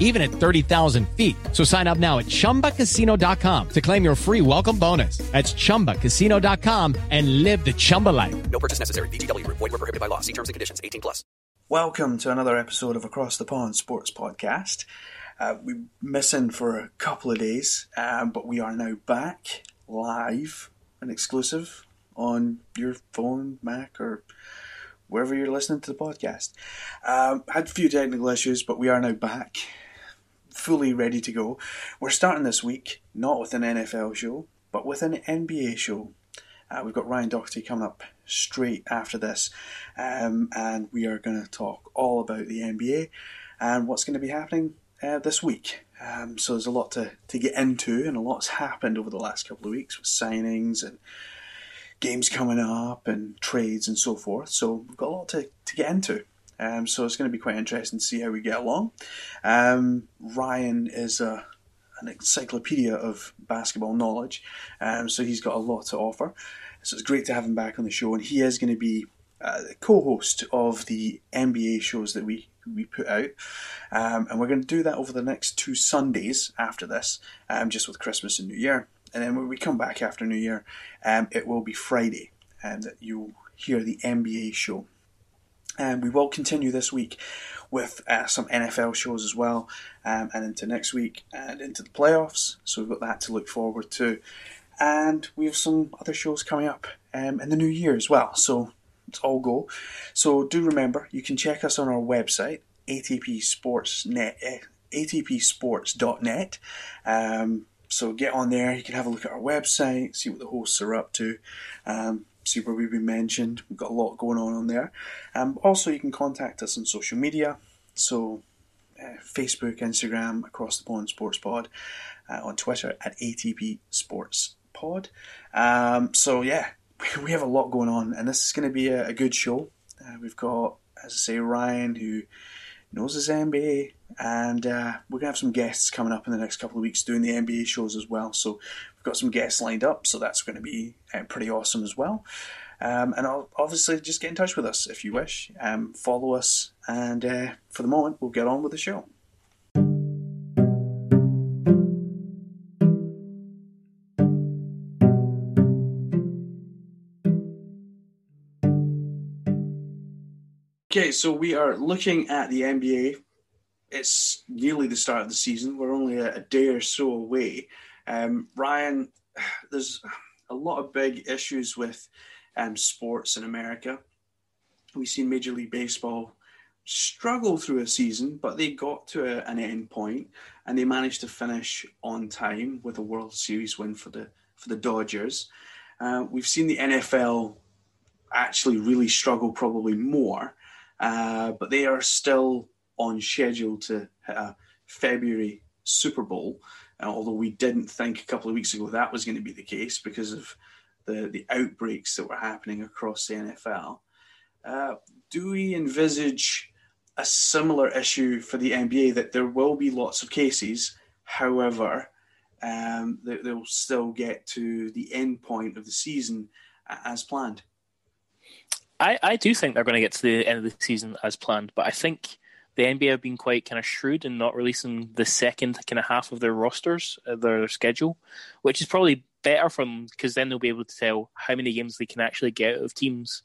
even at 30,000 feet. So sign up now at ChumbaCasino.com to claim your free welcome bonus. That's ChumbaCasino.com and live the Chumba life. No purchase necessary. VGW. Void were prohibited by law. See terms and conditions. 18 plus. Welcome to another episode of Across the Pond Sports Podcast. Uh, we're missing for a couple of days, um, but we are now back live and exclusive on your phone, Mac, or wherever you're listening to the podcast. Um, had a few technical issues, but we are now back, fully ready to go. We're starting this week not with an NFL show, but with an NBA show. Uh, we've got Ryan Doherty coming up straight after this, um, and we are going to talk all about the NBA and what's going to be happening uh, this week. Um, so there's a lot to, to get into, and a lot's happened over the last couple of weeks with signings and games coming up and trades and so forth. So we've got a lot to, to get into. Um, so it's going to be quite interesting to see how we get along. Um, Ryan is a, an encyclopedia of basketball knowledge, um, so he's got a lot to offer. So it's great to have him back on the show, and he is going to be uh, the co-host of the NBA shows that we we put out, um, and we're going to do that over the next two Sundays after this, um, just with Christmas and New Year. And then when we come back after New Year, um, it will be Friday, and you'll hear the NBA show. And we will continue this week with uh, some NFL shows as well, um, and into next week and into the playoffs. So we've got that to look forward to. And we have some other shows coming up um, in the new year as well. So it's all go. So do remember, you can check us on our website, atpsportsnet, eh, atpsports.net. Um, so get on there. You can have a look at our website, see what the hosts are up to, um, we've been mentioned. We've got a lot going on on there. Um, also, you can contact us on social media. So uh, Facebook, Instagram, Across the Pond Sports Pod, uh, on Twitter at ATP Sports Pod. Um, so yeah, we have a lot going on, and this is going to be a, a good show. Uh, we've got, as I say, Ryan who knows his NBA, and uh, we're gonna have some guests coming up in the next couple of weeks doing the NBA shows as well. So got some guests lined up, so that's going to be uh, pretty awesome as well. Um, and I'll obviously just get in touch with us if you wish. Um, follow us, and uh, for the moment, we'll get on with the show. Okay, so we are looking at the NBA. It's nearly the start of the season. We're only a, a day or so away. Um, Ryan, there's a lot of big issues with um, sports in America. We've seen Major League Baseball struggle through a season, but they got to a, an end point and they managed to finish on time with a World Series win for the for the Dodgers. Uh, we've seen the NFL actually really struggle probably more uh, but they are still on schedule to hit a February Super Bowl. Uh, although we didn't think a couple of weeks ago that was going to be the case because of the, the outbreaks that were happening across the NFL. Uh, do we envisage a similar issue for the NBA that there will be lots of cases, however, um, they, they'll still get to the end point of the season as planned? I, I do think they're going to get to the end of the season as planned, but I think the NBA have been quite kind of shrewd in not releasing the second kind of half of their rosters, uh, their schedule, which is probably better for them because then they'll be able to tell how many games they can actually get out of teams.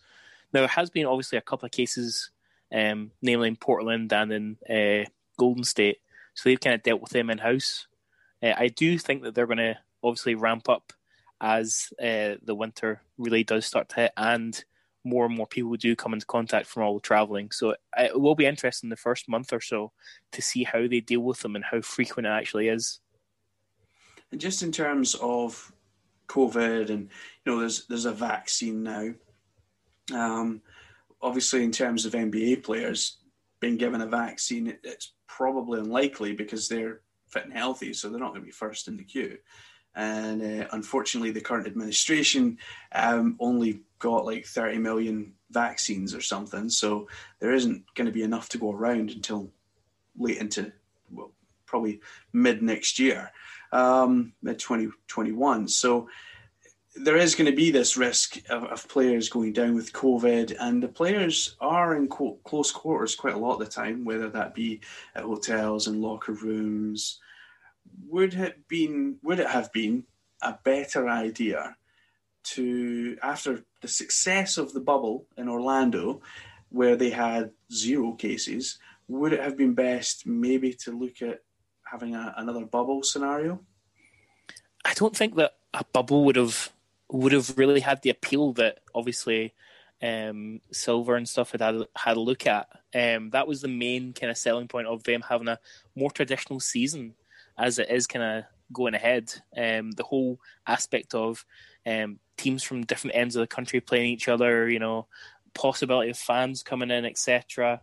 Now, there has been obviously a couple of cases, um, namely in Portland and in uh, Golden State, so they've kind of dealt with them in house. Uh, I do think that they're going to obviously ramp up as uh, the winter really does start to hit and more and more people do come into contact from all the traveling. So it will be interesting the first month or so to see how they deal with them and how frequent it actually is. And just in terms of COVID, and you know, there's there's a vaccine now. Um, obviously, in terms of NBA players being given a vaccine, it's probably unlikely because they're fit and healthy, so they're not going to be first in the queue. And uh, unfortunately, the current administration um, only got like 30 million vaccines or something, so there isn't going to be enough to go around until late into, well, probably mid next year, um, mid 2021. So there is going to be this risk of, of, players going down with COVID, and the players are in co- close quarters quite a lot of the time, whether that be at hotels and locker rooms would it been would it have been a better idea to after the success of the bubble in Orlando, where they had zero cases, would it have been best maybe to look at having a, another bubble scenario? I don't think that a bubble would have would have really had the appeal that obviously um, Silver and stuff had had, a look at. Um, that was the main kind of selling point of them having a more traditional season as it is kind of going ahead. Um, the whole aspect of um, teams from different ends of the country playing each other, you know, possibility of fans coming in, etc.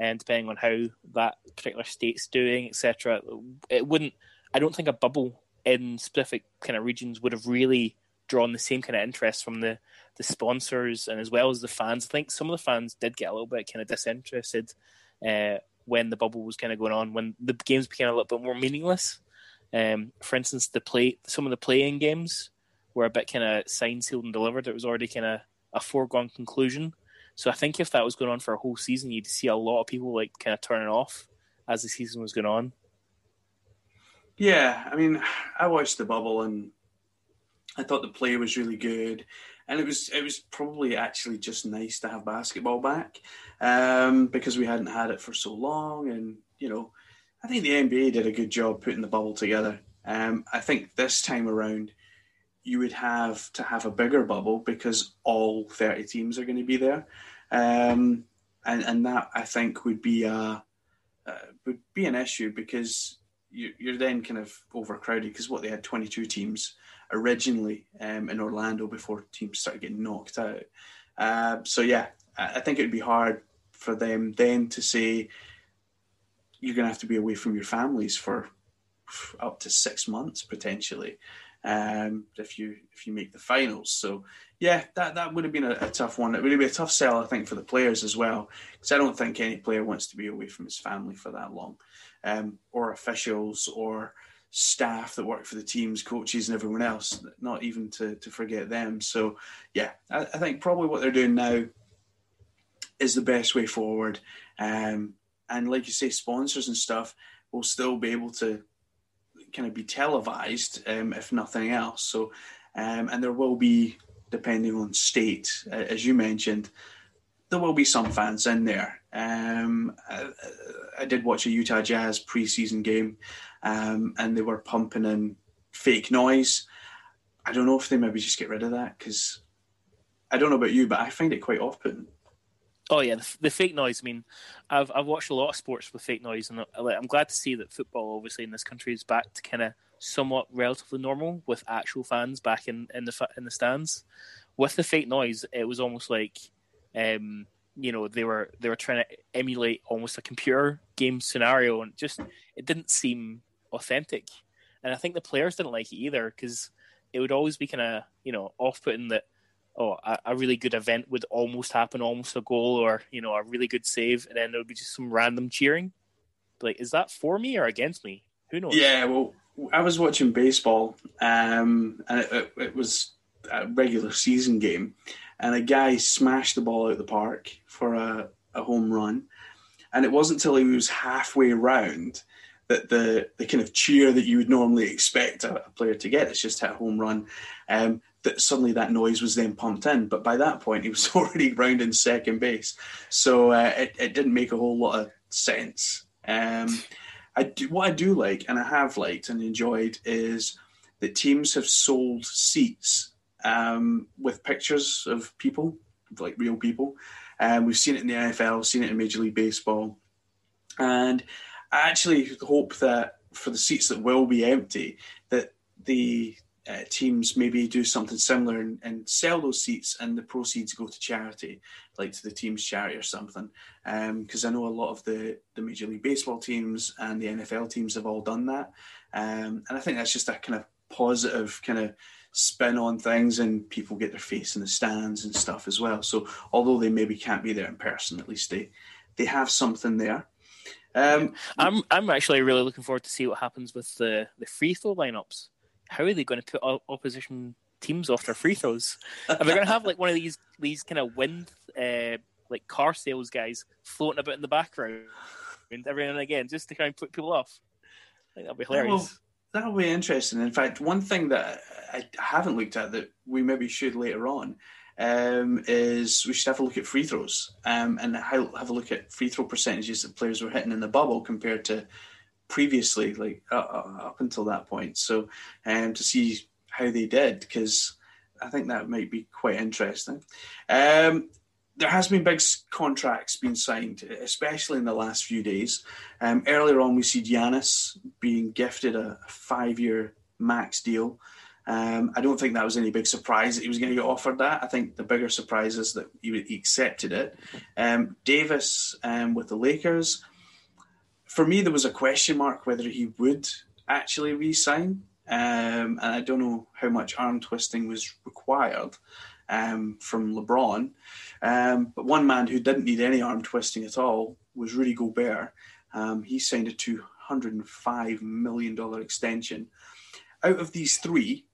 And depending on how that particular state's doing, etc. It wouldn't. I don't think a bubble in specific kind of regions would have really drawn the same kind of interest from the the sponsors and as well as the fans. I think some of the fans did get a little bit kind of disinterested uh, when the bubble was kind of going on, when the games became a little bit more meaningless. Um, for instance, the play some of the playing games were a bit kind of signed, sealed, and delivered. It was already kind of a foregone conclusion. So I think if that was going on for a whole season, you'd see a lot of people like kind of turning off as the season was going on. Yeah, I mean, I watched the bubble and I thought the play was really good and it was it was probably actually just nice to have basketball back um, because we hadn't had it for so long, and you know, I think the NBA did a good job putting the bubble together. Um, I think this time around, you would have to have a bigger bubble because all thirty teams are going to be there, um, and and that I think would be a uh, would be an issue because you, you're then kind of overcrowded because what they had twenty two teams originally um, in Orlando before teams started getting knocked out. Uh, so yeah, I think it would be hard for them then to say you're going to have to be away from your families for up to six months potentially um, if you if you make the finals. So yeah, that that would have been a, a tough one. It would been a tough sell, I think, for the players as well, because I don't think any player wants to be away from his family for that long, um, or officials or staff that work for the teams, coaches, and everyone else, not even to, to forget them. So, yeah, I, I think probably what they're doing now is the best way forward. Um, and like you say, sponsors and stuff will still be able to kind of be televised, um, if nothing else. So, um, and there will be, depending on state, uh, as you mentioned, there will be some fans in there. Um, I, I, did watch a Utah Jazz preseason game, um, and they were pumping in fake noise. I don't know if they maybe just get rid of that because I don't know about you, but I find it quite off-putting. Oh yeah, the, the, fake noise. I mean, I've I've watched a lot of sports with fake noise, and uh, I'm glad to see that football, obviously in this country, is back to kind of somewhat relatively normal with actual fans back in, in the in the stands. With the fake noise, it was almost like um, you know they were they were trying to emulate almost a computer game scenario, and just it didn't seem authentic. And I think the players didn't like it either because it would always be kind of you know off putting that oh a, a, really good event would almost happen, almost a goal, or you know a really good save, and then there would be just some random cheering. Like, is that for me or against me? Who knows? Yeah, well, I was watching baseball, um, and it, it, it was a regular season game, and a guy smashed the ball out of the park for a, a home run. And it wasn't until he was halfway round that the the kind of cheer that you would normally expect a, a player to get, it's just hit a home run, um, that suddenly that noise was then pumped in. But by that point, he was already round in second base, so uh, it, it didn't make a whole lot of sense. Um, I do, what I do like, and I have liked and enjoyed, is that teams have sold seats um, with pictures of people, like real people. Um, we've seen it in the NFL, seen it in Major League Baseball, and I actually hope that for the seats that will be empty, that the uh, teams maybe do something similar and, and, sell those seats and the proceeds go to charity, like to the team's charity or something. Because um, I know a lot of the, the Major League Baseball teams and the NFL teams have all done that. Um, and I think that's just a kind of positive kind of spin on things and people get their face in the stands and stuff as well. So although they maybe can't be there in person, at least they, they have something there. Um, I'm I'm actually really looking forward to see what happens with the, the free throw lineups. How are they going to put opposition teams off their free throws? Are they going to have like one of these these kind of wind uh, like car sales guys floating about in the background every now and again just to kind of put people off? I think that'd be hilarious. Well, that'll be interesting. In fact, one thing that I haven't looked at that we maybe should later on um, is we should have a look at free throws um, and have a look at free throw percentages that players were hitting in the bubble compared to previously, like uh, uh up until that point. So um, to see how they did, because I think that might be quite interesting. Um, there has been big contracts being signed, especially in the last few days. Um, earlier on, we see Giannis being gifted a five-year max deal um, I don't think that was any big surprise that he was going to get offered that. I think the bigger surprise is that he, he accepted it. Um, Davis um, with the Lakers, for me, there was a question mark whether he would actually re-sign, um, and I don't know how much arm twisting was required um, from LeBron. Um, but one man who didn't need any arm twisting at all was Rudy Gobert. he signed a two hundred and five million dollar extension. Out of these three,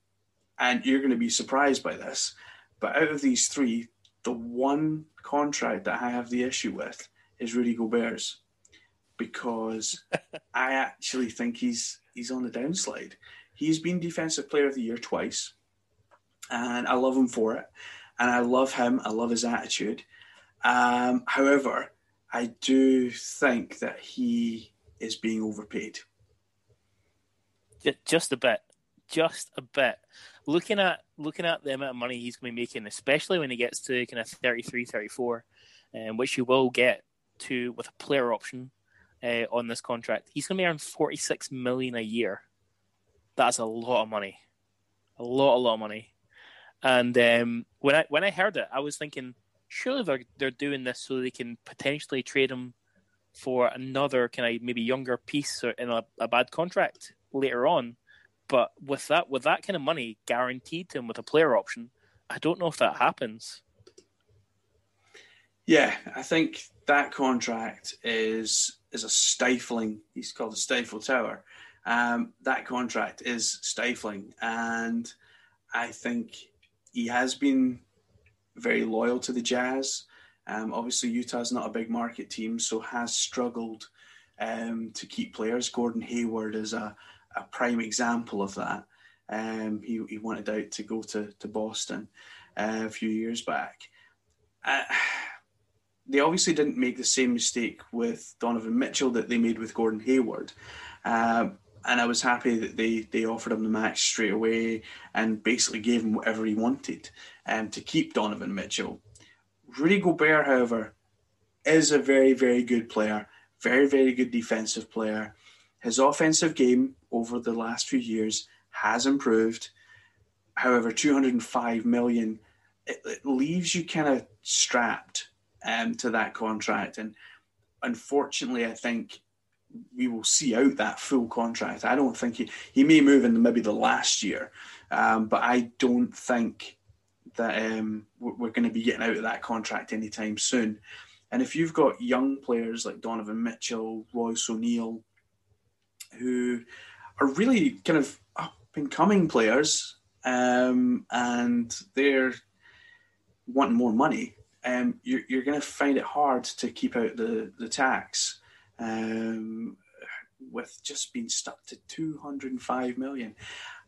and you're going to be surprised by this, but out of these three, the one contract that I have the issue with is Rudy Gobert's because I actually think he's he's on the downslide. He's been Defensive Player of the Year twice, and I love him for it. And I love him. I love his attitude. Um, however, I do think that he is being overpaid. Just a bit, just a bit looking at looking at the amount of money he's going to be making, especially when he gets to kind of 33, 34, um, which he will get to with a player option uh, on this contract, he's going to be earning 46 million a year. That's a lot of money, a lot, a lot of money. And um, when I when I heard it, I was thinking, surely they're they're doing this so they can potentially trade him for another kind of maybe younger piece or in a, a bad contract later on. But with that with that kind of money guaranteed to him with a player option, I don't know if that happens. Yeah, I think that contract is is a stifling. He's called a stifle tower. Um, that contract is stifling, and I think he has been very loyal to the Jazz. Um, obviously, Utah's not a big market team, so has struggled um, to keep players. Gordon Hayward is a a prime example of that. Um, he, he wanted out to go to, to Boston uh, a few years back. Uh, they obviously didn't make the same mistake with Donovan Mitchell that they made with Gordon Hayward. Um, and I was happy that they, they offered him the match straight away and basically gave him whatever he wanted um, to keep Donovan Mitchell. Rudy Gobert, however, is a very, very good player, very, very good defensive player. His offensive game over the last few years has improved. However, 205 million it, it leaves you kind of strapped um, to that contract, and unfortunately, I think we will see out that full contract. I don't think he he may move in maybe the last year, um, but I don't think that um, we're going to be getting out of that contract anytime soon. And if you've got young players like Donovan Mitchell, Royce O'Neale, who are really kind of up and coming players, um, and they're wanting more money, um, you're, you're going to find it hard to keep out the the tax. Um, with just being stuck to 205 million.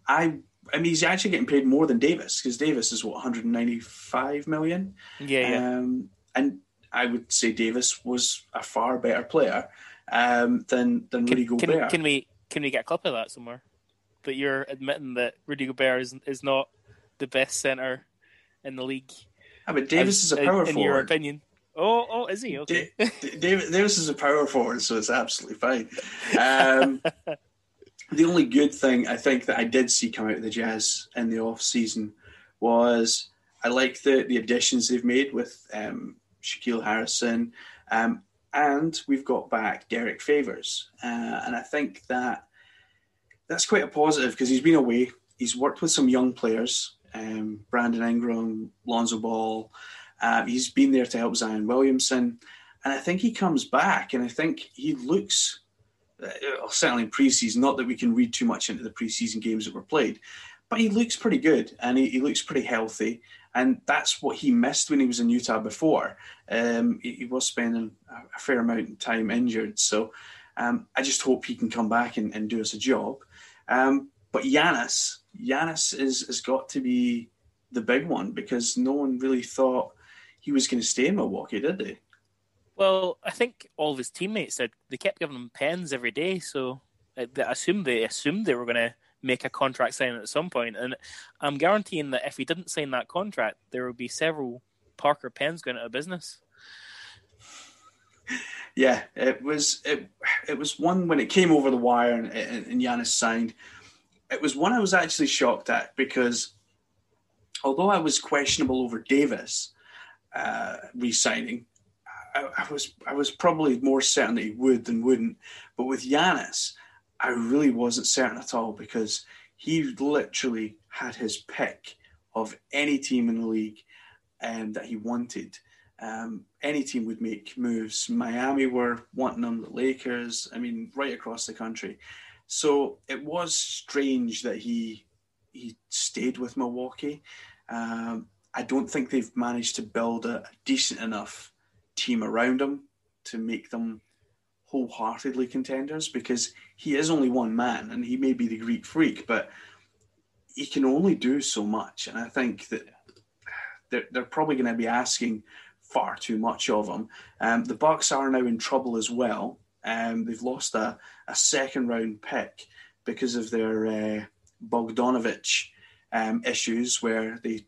I I mean he's actually getting paid more than Davis because Davis is what 195 million. Yeah, yeah. Um, and I would say Davis was a far better player um, than than Rudy Can, Gobert. can, can we can we get a clip of that somewhere? That you're admitting that Rudy Gobert is is not the best center in the league. Ah, but Davis as- is a power in, in your opinion. Oh, oh, is he okay? Da- Da- Davis, Davis is a power forward, so it's absolutely fine. Um, the only good thing I think that I did see come out of the Jazz in the off season was I like the the additions they've made with um, Shaquille Harrison, um, and we've got back Derrick Favors, uh, and I think that that's quite a positive because he's been away. He's worked with some young players, um, Brandon Ingram, Lonzo Ball. Uh, he's been there to help Zion Williamson, and I think he comes back, and I think he looks uh, certainly in preseason. Not that we can read too much into the preseason games that were played, but he looks pretty good, and he, he looks pretty healthy, and that's what he missed when he was in Utah before. Um, he, he was spending a, fair amount of time injured, so um, I just hope he can come back and, and do us a job. Um, but Giannis, Giannis is has got to be the big one because no one really thought he was going to stay in Milwaukee, did he? Well, I think all of his teammates said they kept giving him pens every day, so uh, I I assumed they assumed they were going to make a contract signing at some point. point, and I'm guaranteeing that if he didn't sign that contract, there would be several Parker pens going out of business. Yeah, it was it, it was one when it came over the wire and, and, and Giannis signed. It was one I was actually shocked at because although I was questionable over Davis uh, re-signing, I, I was I was probably more certain that he would than wouldn't. But with Giannis, I really wasn't certain at all because he literally had his pick of any team in the league um, that he wanted. Um, any team would make moves. Miami were wanting him, the Lakers, I mean, right across the country. So it was strange that he he stayed with Milwaukee. Um, I don't think they've managed to build a, decent enough team around him to make them wholeheartedly contenders because he is only one man and he may be the Greek freak, but he can only do so much. And I think that they're, they're probably going to be asking far too much of him. Um, the Bucks are now in trouble as well. Um, they've lost a, a second round pick because of their uh, Bogdanovich um, issues, where they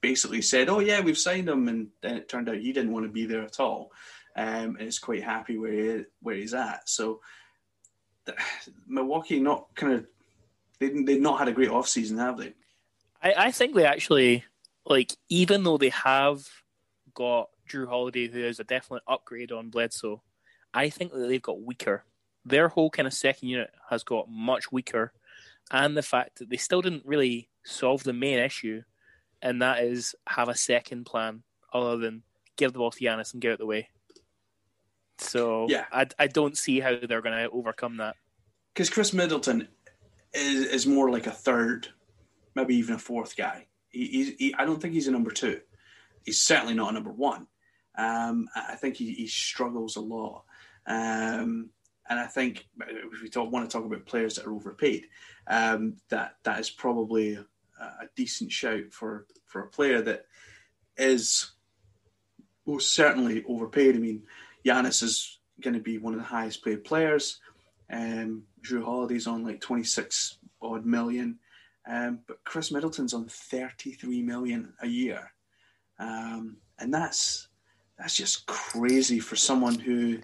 basically said, "Oh yeah, we've signed him," and then it turned out he didn't want to be there at all, um, and is quite happy where he, where he's at. So the, Milwaukee not kind of they they've not had a great off season, have they? I, I think they actually like even though they have got Jrue Holiday, who is a definite upgrade on Bledsoe, I think that they've got weaker. Their whole kind of second unit has got much weaker, and the fact that they still didn't really solve the main issue, and that is have a second plan other than give the ball to Giannis and get out of the way. So Yeah. I, I don't see how they're going to overcome that. because Khris Middleton is, is more like a third, maybe even a fourth guy. He, he, he, I don't think he's a number two. He's certainly not a number one. Um, I I think he, he struggles a lot. Um, and I think if we talk, want to talk about players that are overpaid, um, that that is probably a, decent shout for, for a player that is most certainly overpaid. I mean, Giannis is going to be one of the highest paid players. Um, Jrue Holiday's on like 26 odd million. Um, but Khris Middleton's on 33 million a year. Um, and that's that's just crazy for someone who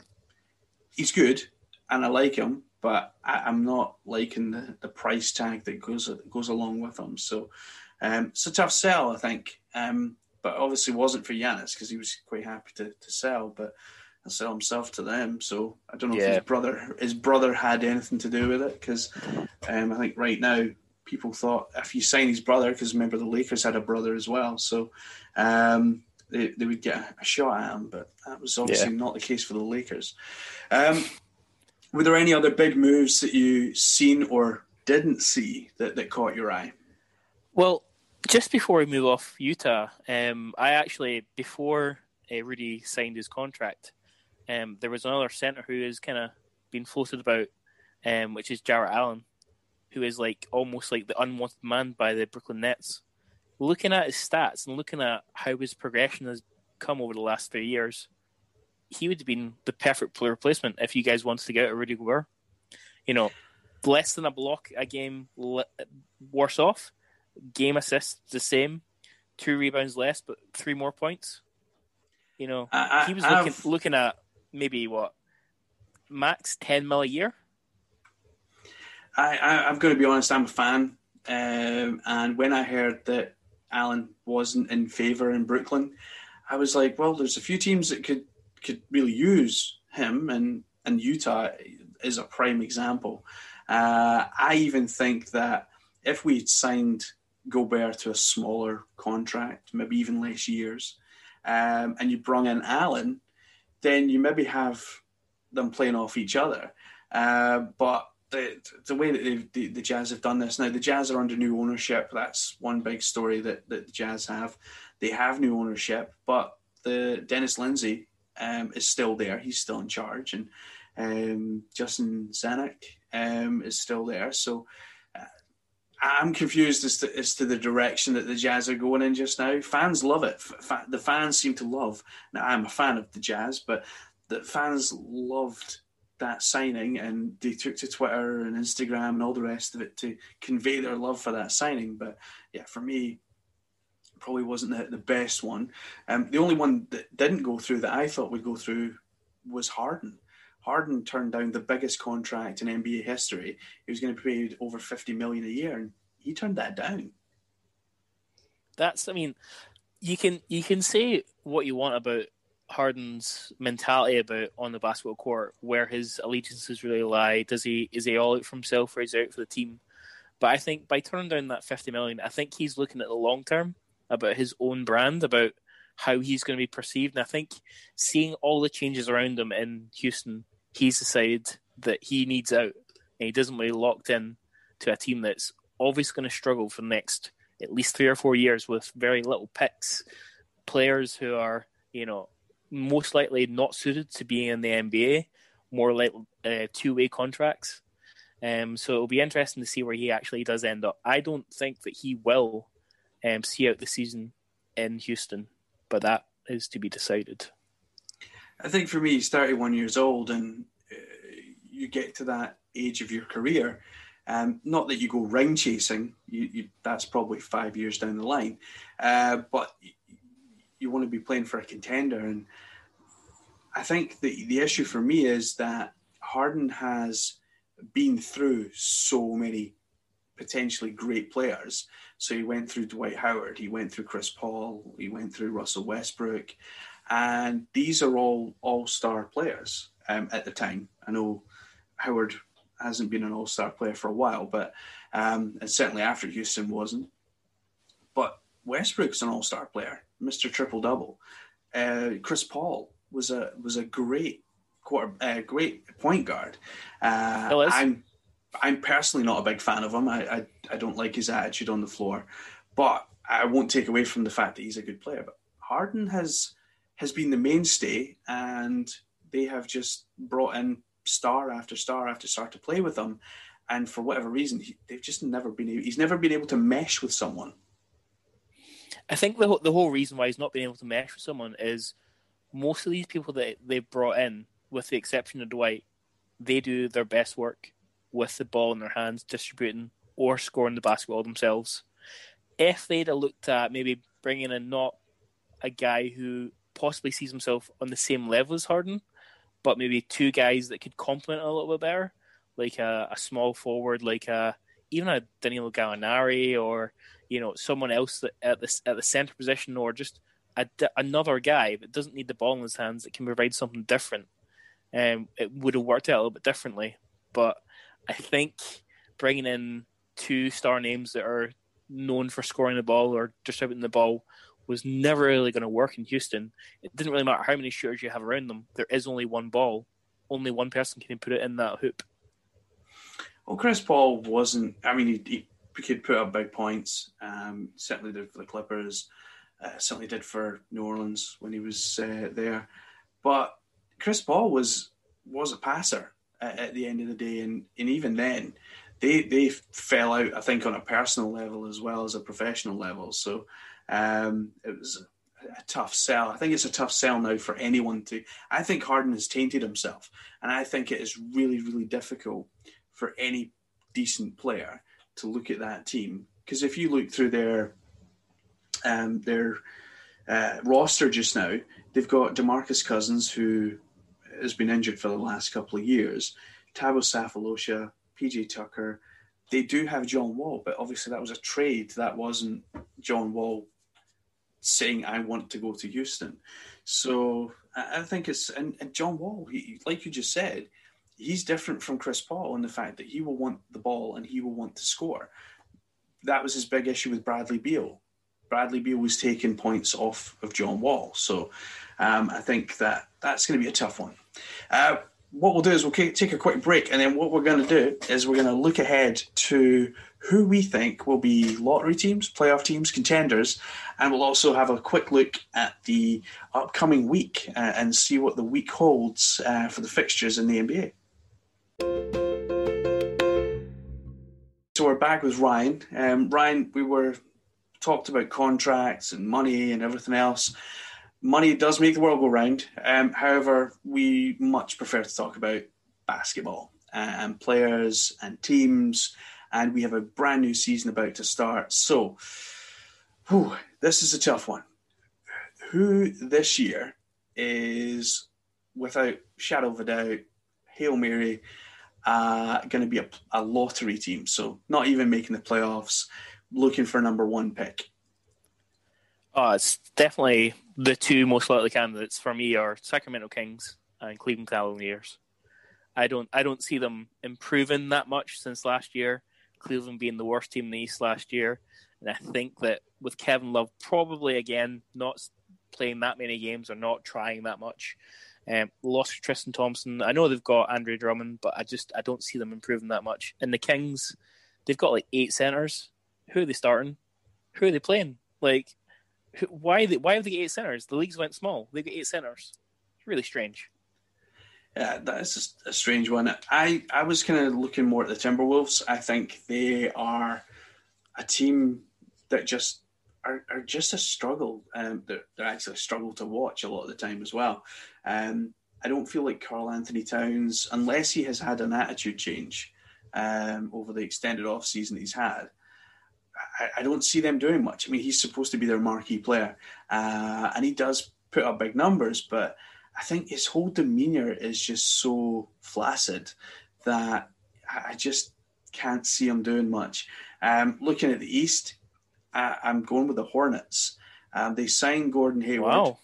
he's good and I like him, but I, I'm not liking the, the price tag that goes goes along with them. So um, it's a tough sell, I think. Um, but obviously wasn't for Giannis because he was quite happy to, to sell, but and sell himself to them. So I don't know if his brother his brother had anything to do with it because um, I think right now people thought if you sign his brother because remember the Lakers had a brother as well, so um, they they would get a shot at him, but that was obviously not the case for the Lakers. Um, were there any other big moves that you seen or didn't see that, that caught your eye? Well, Just before we move off Utah, um, I actually before uh, Rudy signed his contract, um, there was another center who has kind of been floated about, um, which is Jarrett Allen, who is like almost like the unwanted man by the Brooklyn Nets. Looking at his stats and looking at how his progression has come over the last three years, he would have been the perfect player replacement if you guys wanted to get out Rudy Gobert. You know, less than a block a game worse off, game assists the same, two rebounds less, but three more points. You know, I, I, he was looking I've- looking at maybe what max ten mil a year. I, I, I'm going to be honest. I'm a fan, um, and when I heard that Allen wasn't in favour in Brooklyn, I was like, well, there's a few teams that could could really use him, and and Utah is a prime example. Uh, I even think that if we would signed Gobert to a smaller contract, maybe even less years, um, and you brought in Allen, then you maybe have them playing off each other. Uh, but the the way that the, the Jazz have done this now, the Jazz are under new ownership. That's one big story that, that the Jazz have. They have new ownership, but the Dennis Lindsay um, is still there. He's still in charge, and um, Justin Zanik um, is still there. So uh, I'm confused as to as to the direction that the Jazz are going in just now. Fans love it. Fa- the fans seem to love. Now I'm a fan of the Jazz, but the fans loved that signing and they took to Twitter and Instagram and all the rest of it to convey their love for that signing. But yeah, for me, probably wasn't the, the best one. Um, the only one that didn't go through that I thought would go through was Harden. Harden turned down the biggest contract in NBA history. He was going to be paid over fifty million a year, and he turned that down. That's I mean, you can you can say what you want about Harden's mentality about on the basketball court, where his allegiances really lie. Does he is he all out for himself or is he out for the team? But I think by turning down that fifty million, I think he's looking at the long term about his own brand, about how he's going to be perceived. And I think seeing all the changes around him in Houston, he's decided that he needs out and he doesn't be locked in to a team that's obviously going to struggle for the next at least three or four years with very little picks, players who are, you know, most likely not suited to being in the NBA, more like uh, two way contracts. Um, so it'll be interesting to see where he actually does end up. I don't think that he will um, see out the season in Houston, but that is to be decided. I think for me, he's 31 years old, and uh, you get to that age of your career. Um, not that you go ring chasing, you, you, that's probably five years down the line, uh, but you, you want to be playing for a contender. And I think the, the issue for me is that Harden has been through so many potentially great players. So he went through Dwight Howard, he went through Chris Paul, he went through Russell Westbrook, and these are all all star players um, at the time. I know Howard hasn't been an all star player for a while, but um, and certainly after Houston wasn't. But Westbrook's an all star player, Mister Triple Double. Uh, Chris Paul was a was a great quarter, uh, great point guard. Uh. I'm I'm personally not a big fan of him. I, I I don't like his attitude on the floor, but I won't take away from the fact that he's a good player. But Harden has has been the mainstay, and they have just brought in star after star after star to play with him. And for whatever reason, he, they've just never been. Able, he's never been able to mesh with someone. I think the the whole reason why he's not been able to mesh with someone is most of these people that they've brought in, with the exception of Dwight, they do their best work with the ball in their hands, distributing or scoring the basketball themselves. If they'd have looked at maybe bringing in not a guy who possibly sees himself on the same level as Harden, but maybe two guys that could complement a little bit better, like a, a small forward, like a even a Danilo Gallinari or you know someone else that at the at the center position or just a, another guy that doesn't need the ball in his hands that can provide something different. Um, it would have worked out a little bit differently, but I think bringing in two star names that are known for scoring the ball or distributing the ball was never really going to work in Houston. It didn't really matter how many shooters you have around them. There is only one ball. Only one person can put it in that hoop. Well, Chris Paul wasn't. I mean, he, he could put up big points. Um, certainly did for the Clippers. Uh, certainly did for New Orleans when he was uh, there. But Chris Paul was was a passer at, at, the end of the day, and, and even then, they they fell out. I think on a personal level as well as a professional level. So um, it was a, tough sell. I think it's a tough sell now for anyone to. I think Harden has tainted himself, and I think it is really really difficult for any decent player to look at that team because if you look through their um, their uh, roster just now, they've got Demarcus Cousins who has been injured for the last couple of years, Thabo Sefolosha, PJ Tucker. They do have John Wall, but obviously that was a trade. That wasn't John Wall saying I want to go to Houston. So I think it's and, and John Wall, he, like you just said, he's different from Chris Paul in the fact that he will want the ball and he will want to score. That was his big issue with Bradley Beal. Bradley Beal was taking points off of John Wall. So um, I think that that's going to be a tough one. Uh, what we'll do is we'll take a quick break, and then what we're going to do is we're going to look ahead to who we think will be lottery teams, playoff teams, contenders, and we'll also have a quick look at the upcoming week uh, and see what the week holds uh, for the fixtures in the NBA. So we're back with Ryan. Um, Ryan, we were talked about contracts and money and everything else. Money does make the world go round. Um, however, we much prefer to talk about basketball and players and teams. And we have a brand new season about to start. So, whew, this is a tough one. Who this year is, without shadow of a doubt, Hail Mary, uh, going to be a, a, lottery team. So not even making the playoffs, looking for a number one pick. Oh, it's definitely the two most likely candidates for me are Sacramento Kings and Cleveland Cavaliers. I don't I don't see them improving that much since last year. Cleveland being the worst team in the East last year, and I think that with Kevin Love probably again not playing that many games or not trying that much, um, lost Tristan Thompson. I know they've got Andre Drummond, but I just I don't see them improving that much. And the Kings, they've got like eight centers. Who are they starting? Who are they playing? Like, who, why they, why have they eight centers? The leagues went small. They got eight centers. It's really strange. Yeah, that is a strange one. I I was kind of looking more at the Timberwolves. I think they are a team that just are, are just a struggle. Um, they're, they're actually a struggle to watch a lot of the time as well. Um, I don't feel like Karl-Anthony Towns, unless he has had an attitude change um, over the extended off season he's had, I, I, don't see them doing much. I mean, he's supposed to be their marquee player, uh, and he does put up big numbers, but I think his whole demeanor is just so flaccid that I just can't see him doing much. Um, looking at the East, I, am going with the Hornets. Um, they signed Gordon Hayward, wow.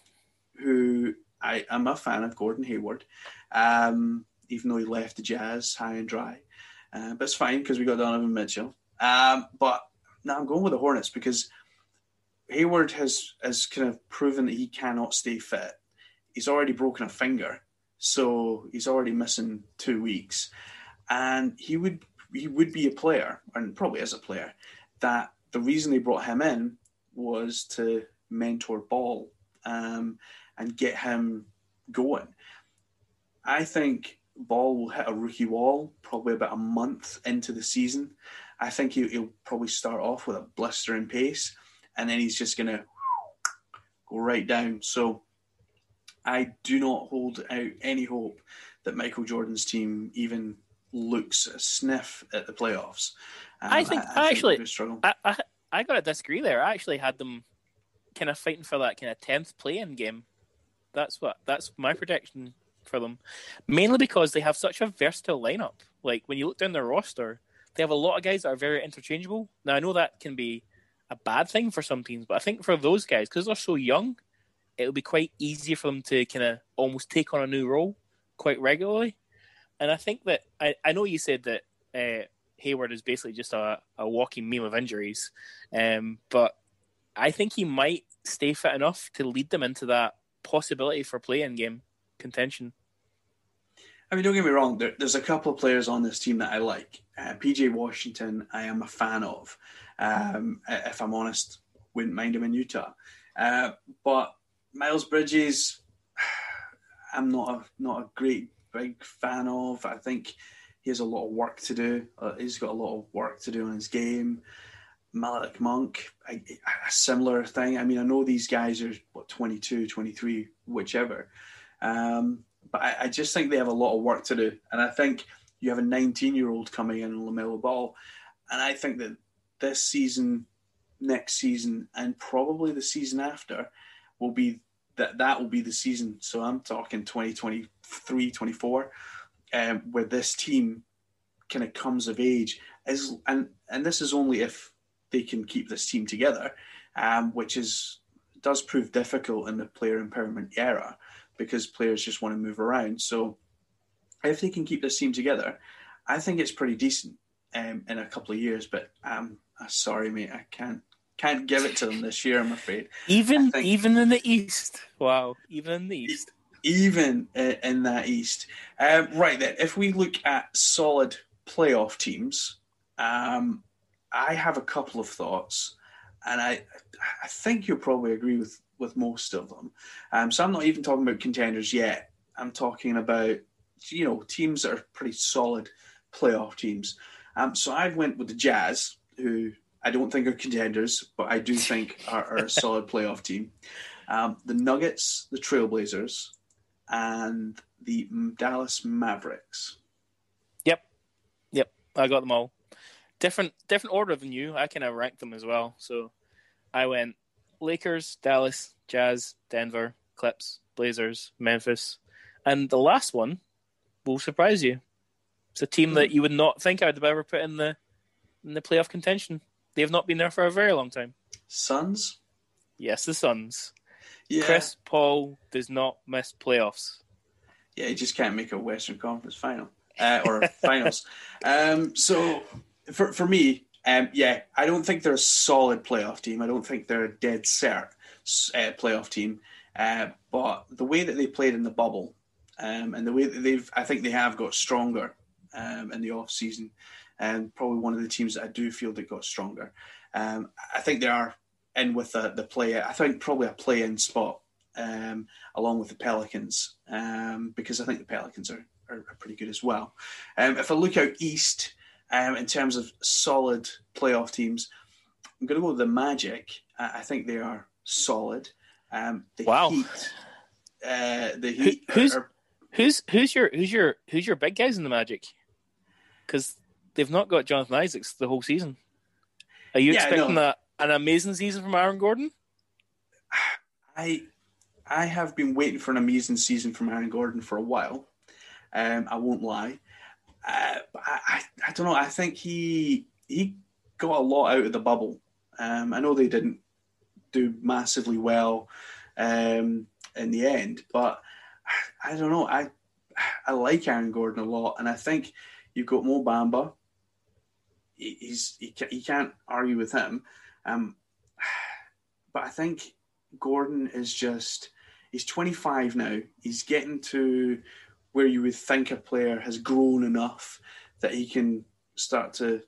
who I am a fan of Gordon Hayward, um, even though he left the Jazz high and dry. Uh, but it's fine because we got Donovan Mitchell. Um, but now I'm going with the Hornets because Hayward has has kind of proven that he cannot stay fit. He's already broken a finger, so he's already missing two weeks, and he would he would be a player, and probably is a player, that the reason they brought him in was to mentor Ball um, and get him going. I think Ball will hit a rookie wall probably about a month into the season. I think he'll, he'll probably start off with a blistering pace, and then he's just going to go right down. So I do not hold out any hope that Michael Jordan's team even looks a sniff at the playoffs. Um, I think I, I actually, I, I, I got to disagree there. I actually had them kind of fighting for that kind of tenth play-in game. That's what that's my prediction for them, mainly because they have such a versatile lineup. Like when you look down their roster, they have a lot of guys that are very interchangeable. Now I know that can be a bad thing for some teams, but I think for those guys, because they're so young, it'll be quite easy for them to kind of almost take on a new role quite regularly. And I think that I, I know you said that uh, Hayward is basically just a, a walking meme of injuries. Um, but I think he might stay fit enough to lead them into that possibility for play-in game contention. I mean, don't get me wrong. There, there's a couple of players on this team that I like. Uh, PJ Washington, I am a fan of. Um, if I'm honest, wouldn't mind him in Utah. Uh, but Miles Bridges, I'm not a not a great big fan of. I think he has a lot of work to do. Uh, he's got a lot of work to do on his game. Malik Monk, a, a similar thing. I mean, I know these guys are what 22, 23, whichever. Um, but I, I, just think they have a lot of work to do. And I think you have a 19 year old coming in, LaMelo Ball. And I think that this season, next season, and probably the season after will be that that will be the season. So I'm talking 2023, 24, um, where this team kind of comes of age. As, and, and this is only if they can keep this team together, um, which is does prove difficult in the player empowerment era because players just want to move around. So if they can keep this team together, I think it's pretty decent um, in a couple of years. But um, I'm sorry, mate, I can't can't give it to them this year. I'm afraid. Even think, even in the East, wow, even in the East, even in that East. Um, right then, if we look at solid playoff teams, um, I have a couple of thoughts, and I I think you'll probably agree with with most of them. Um, so I'm not even talking about contenders yet. I'm talking about you know teams that are pretty solid playoff teams. Um, so I went with the Jazz, who I don't think are contenders, but I do think are, are a solid playoff team. Um, the Nuggets, the Trailblazers, and the Dallas Mavericks. Yep, yep, I got them all. Different, different order than you. I kind of ranked them as well. So I went Lakers, Dallas, Jazz, Denver, Clips, Blazers, Memphis, and the last one will surprise you. It's a team that you would not think I would have ever put in the in the playoff contention. They have not been there for a very long time. Suns? Yes, the Suns. Yeah. Chris Paul does not miss playoffs. Yeah, he just can't make a Western Conference final uh, or finals. Um, so for for me, um, yeah, I don't think they're a solid playoff team. I don't think they're a dead cert uh, playoff team. Uh, but the way that they played in the bubble um, and the way that they've, I think they have got stronger um, in the off season, and probably one of the teams that I do feel that got stronger. Um, I think they are in with the, the play. I think probably a play-in spot um, along with the Pelicans um, because I think the Pelicans are, are, are pretty good as well. Um, if I look out east um, in terms of solid playoff teams, I'm going to go with the Magic. I think they are solid. Um, the wow. Heat, uh, the Heat Who, who's, are, who's who's your who's your who's your big guys in the Magic? Because they've not got Jonathan Isaacs the whole season. Are you yeah, expecting a, an amazing season from Aaron Gordon? I I have been waiting for an amazing season from Aaron Gordon for a while. Um, I won't lie. Uh, I, I, I don't know. I think he he got a lot out of the bubble. Um, I know they didn't do massively well um, in the end, but I don't know. I I like Aaron Gordon a lot, and I think you've got Mo Bamba. He's he, he can't argue with him, um, but I think Gordon is just he's 25 now. He's getting to where you would think a player has grown enough that he can start to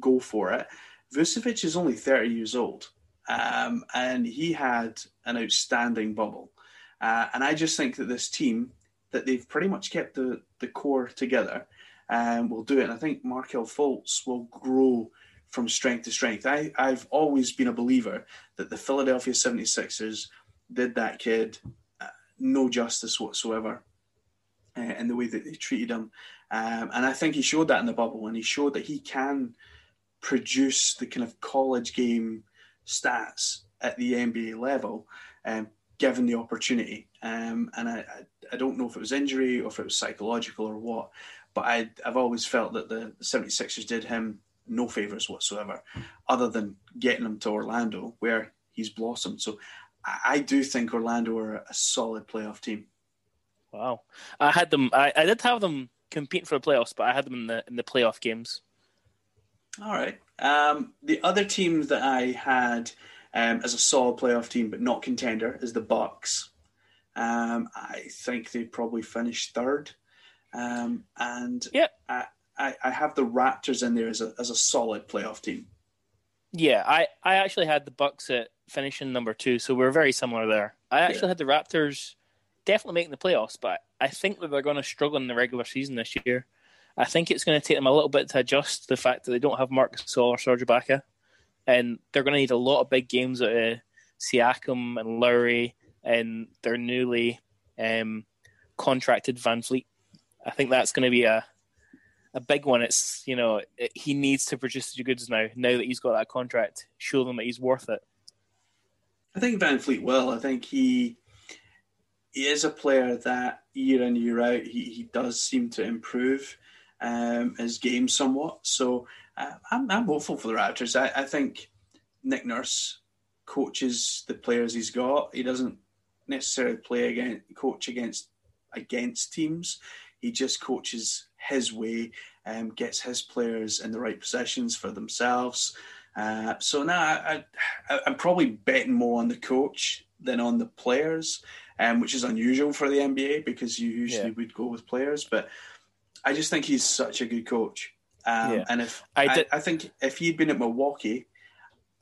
go for it. Vucevic is only 30 years old, um, and he had an outstanding bubble. Uh, and I just think that this team, that they've pretty much kept the, the core together, um, will do it. And I think Markelle Fultz will grow from strength to strength. I, I've always been a believer that the Philadelphia 76ers did that kid uh, no justice whatsoever uh, in the way that they treated him. Um, and I think he showed that in the bubble, and he showed that he can produce the kind of college game stats at the NBA level, um, given the opportunity. Um, and I, I, I, don't know if it was injury or if it was psychological or what, but I, I've always felt that the 76ers did him no favors whatsoever, other than getting him to Orlando, where he's blossomed. So I, I do think Orlando are a solid playoff team. Wow, I had them. I, I did have them competing for the playoffs, but I had them in the in the playoff games. All right. Um, the other team that I had um, as a solid playoff team, but not contender, is the Bucks. Um, I think they probably finished third. Um, and Yeah. I, I, I have the Raptors in there as a as a solid playoff team. Yeah, I, I actually had the Bucks at finishing number two, so we're very similar there. I actually Yeah. had the Raptors definitely making the playoffs, but I think that they're going to struggle in the regular season this year. I think it's going to take them a little bit to adjust to the fact that they don't have Marcus Gasol or Serge Ibaka, and they're going to need a lot of big games out of Siakam and Lowry and their newly um, contracted VanVleet. I think that's going to be a a big one. It's you know it, he needs to produce the goods now. Now that he's got that contract, show them that he's worth it. I think VanVleet will. I think he he is a player that year in year out he, he does seem to improve um, his game somewhat. So uh, I'm I'm hopeful for the Raptors. I, I think Nick Nurse coaches the players he's got. He doesn't necessarily play against coach against against teams. He just coaches his way, and gets his players in the right positions for themselves. Uh, so now I, I, I'm probably betting more on the coach than on the players, um, which is unusual for the NBA because you usually Yeah. would go with players. But I just think he's such a good coach. Um, Yeah. And if I I, did- I think if he'd been at Milwaukee,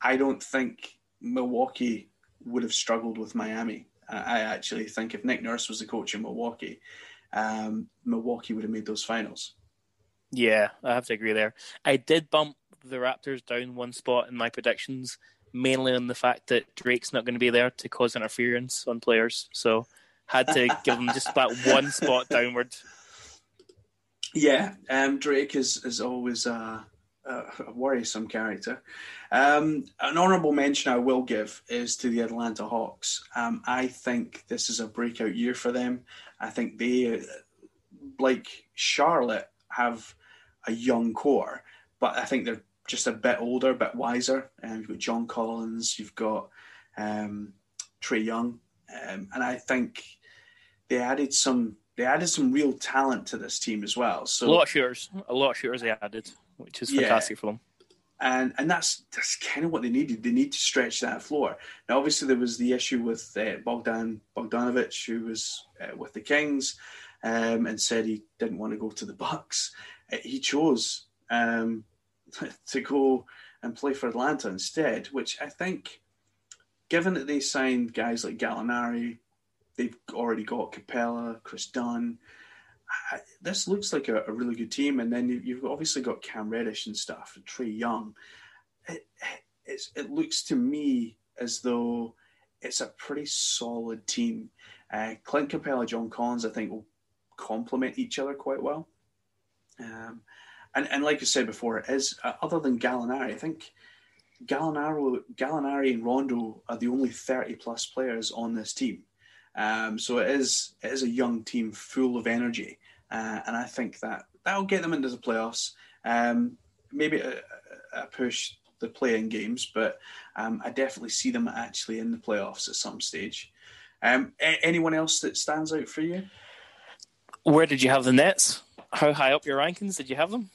I don't think Milwaukee would have struggled with Miami. I I actually think if Nick Nurse was the coach in Milwaukee, um, Milwaukee would have made those finals. Yeah, I have to agree there. I did bump the Raptors down one spot in my predictions, mainly on the fact that Drake's not going to be there to cause interference on players. So had to give them just that one spot downward. Yeah, um, Drake is is always a, a worrisome character. Um, an honourable mention I will give is to the Atlanta Hawks. Um, I think this is a breakout year for them. I think they, like Charlotte, have a young core, but I think they're just a bit older, a bit wiser. Um, you've got John Collins, you've got um, Trae Young, um, and I think they added some they added some real talent to this team as well. So A lot of shooters, a lot of shooters they added, which is Yeah. fantastic for them. and and that's that's kind of what they needed. They need to stretch that floor. Now, obviously, there was the issue with uh, Bogdan Bogdanovich, who was uh, with the Kings, um, and said he didn't want to go to the Bucks. Uh, he chose um, to go and play for Atlanta instead, which I think, given that they signed guys like Gallinari, they've already got Capela, Kris Dunn. I- This looks like a, a really good team, and then you- you've obviously got Cam Reddish and stuff, and Trae Young. It, it looks to me as though it's a pretty solid team. Uh, Clint Capela, John Collins, I think will complement each other quite well. Um, and, and like I said before, it is uh, other than Gallinari, I think Gallinari, Gallinari and Rondo are the only thirty plus players on this team. Um, so it is it is a young team full of energy, uh, and I think that that'll get them into the playoffs. Um, maybe a, a push the playing games, but um, I definitely see them actually in the playoffs at some stage. Um, a- anyone else that stands out for you? Where did you have the Nets? How high up your rankings did you have them?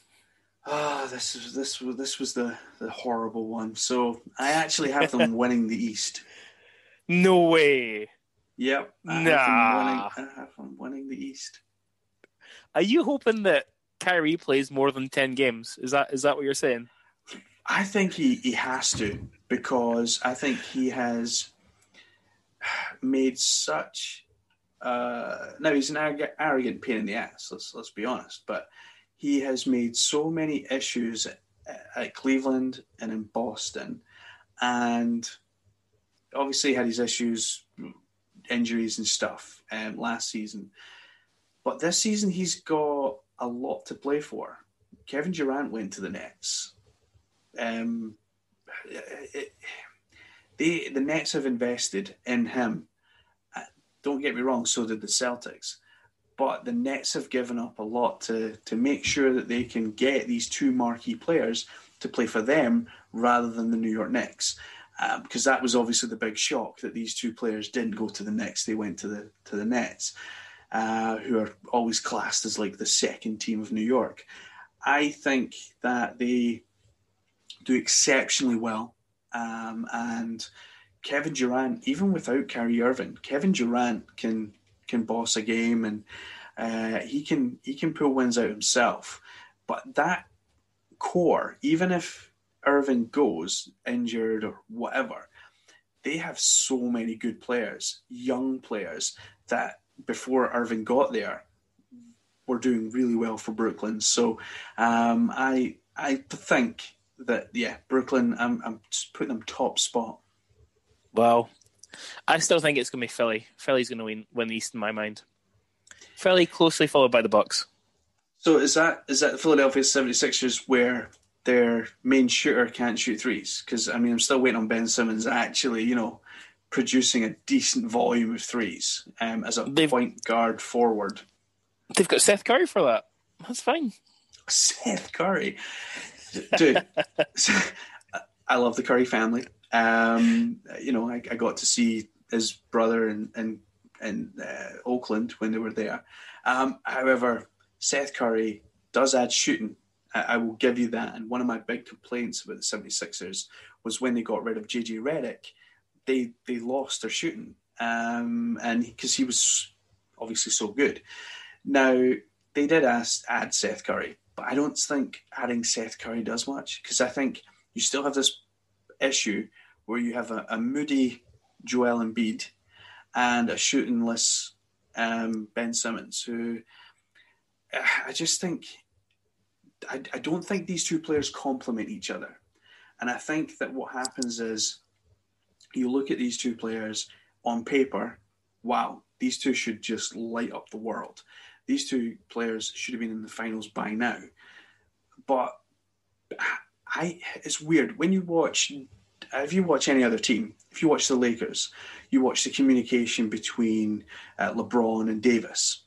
Ah, this is this was this was the the horrible one. So I actually have them winning the East. No way. Yep, I have, Nah. them winning, I have them winning the East. Are you hoping that Kyrie plays more than ten games? Is that is that what you're saying? I think he, he has to because I think he has made such. Uh, now he's an arrogant, arrogant pain in the ass. Let's let's be honest, but he has made so many issues at, at Cleveland and in Boston, and obviously had his issues, injuries and stuff um, last season. But this season he's got a lot to play for. Kevin Durant went to the Nets um, it, they the Nets have invested in him. Uh, Don't get me wrong, so did the Celtics, but the Nets have given up a lot to to make sure that they can get these two marquee players to play for them rather than the New York Knicks. Because that was obviously the big shock that these two players didn't go to the Knicks; they went to the to the Nets, uh, who are always classed as like the second team of New York. I think that they do exceptionally well. Um, and Kevin Durant, even without Kyrie Irving, Kevin Durant can can boss a game, and Uh, he can he can pull wins out himself, but that core, even if Irving goes injured or whatever, they have so many good players, young players that before Irving got there were doing really well for Brooklyn. So um, I I think that yeah, Brooklyn. I'm I'm putting them top spot. Well, I still think it's going to be Philly. Philly's going to win win the East in my mind. Philly closely followed by the Bucks. So is that is that the Philadelphia 76ers where their main shooter can't shoot threes? Because I mean, I'm still waiting on Ben Simmons actually, you know, producing a decent volume of threes um, as a They've- point guard forward. They've got Seth Curry for that. That's fine. Seth Curry, dude. I love the Curry family. Um, you know, I, I got to see his brother in in, in uh, Oakland when they were there. Um, however, Seth Curry does add shooting. I, will give you that. And one of my big complaints about the 76ers was when they got rid of JJ Redick, they they lost their shooting, um, and because he was obviously so good. Now they did ask, add Seth Curry, but I don't think adding Seth Curry does much because I think you still have this issue where you have a, a moody Joel Embiid and a shootingless um, Ben Simmons, who uh, I just think I, I don't think these two players complement each other, and I think that what happens is you look at these two players on paper, wow, these two should just light up the world. These two players should have been in the finals by now, but I it's weird when you watch if you watch any other team, if you watch the Lakers, you watch the communication between uh, LeBron and Davis.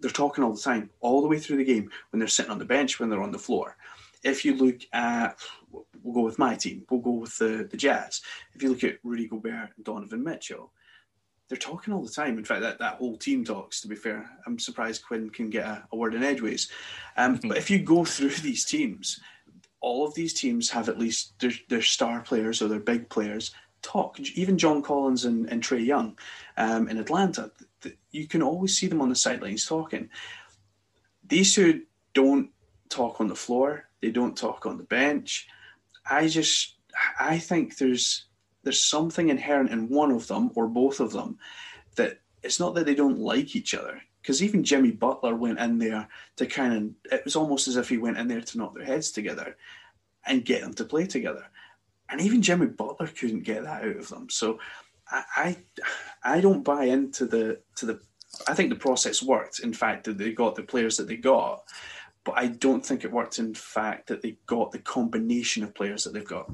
They're talking all the time, all the way through the game, when they're sitting on the bench, when they're on the floor. If you look at, we'll go with my team, we'll go with the, the Jazz. If you look at Rudy Gobert and Donovan Mitchell, they're talking all the time. In fact, that, that whole team talks, to be fair. I'm surprised Quin can get a, a word in edgeways. Um, but if you go through these teams, all of these teams have at least their, their star players or their big players talk. Even John Collins and, and Trae Young um, in Atlanta, you can always see them on the sidelines talking. These two don't talk on the floor. They don't talk on the bench. I just, I think there's there's something inherent in one of them or both of them that it's not that they don't like each other. Because even Jimmy Butler went in there to kind of, it was almost as if he went in there to knock their heads together and get them to play together. And even Jimmy Butler couldn't get that out of them. So I, I, don't buy into the to the. I think the process worked. In fact, that they got the players that they got, but I don't think it worked. In fact, that they got the combination of players that they've got.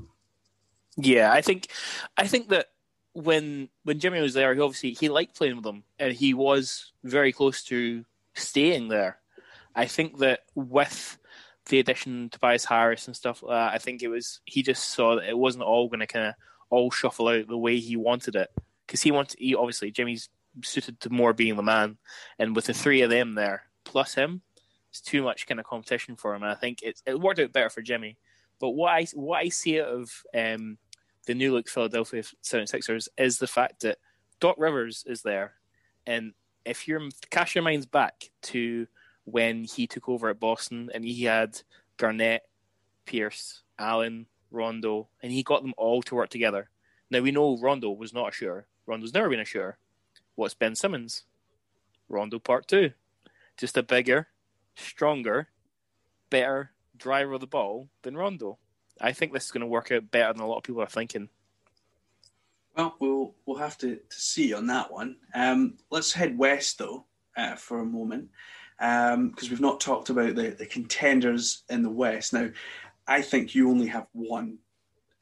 Yeah, I think I think that when when Jimmy was there, he obviously he liked playing with them, and he was very close to staying there. I think that with the addition to Tobias Harris and stuff I think it was he just saw that it wasn't all going to kind of all shuffle out the way he wanted it because he wants He, obviously, Jimmy's suited to more being the man, and with the three of them there plus him, it's too much kind of competition for him. And I think it it worked out better for Jimmy. But what I what I see out of um, the new look Philadelphia 76ers is the fact that Doc Rivers is there, and if you're cast your minds back to when he took over at Boston and he had Garnett, Pierce, Allen, Rondo, and he got them all to work together. Now we know Rondo was not a shooter. Rondo's never been a shooter. What's Ben Simmons? Rondo Part Two, just a bigger, stronger, better driver of the ball than Rondo. I think this is going to work out better than a lot of people are thinking. Well, we'll we'll have to, to see on that one. Um, let's head west though uh, for a moment because um, we've not talked about the, the contenders in the west. Now, I think you only have one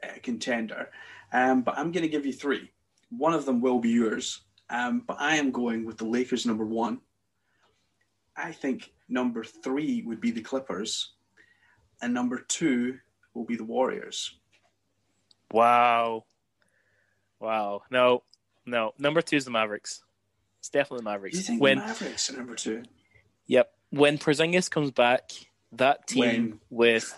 uh, contender, um, but I'm going to give you three. One of them will be yours, um, but I am going with the Lakers number one. I think number three would be the Clippers, and number two will be the Warriors. Wow. Wow. No, no. Number two is the Mavericks. It's definitely the Mavericks. You think when, the Mavericks are number two? Yep. When Porzingis comes back, that team When? with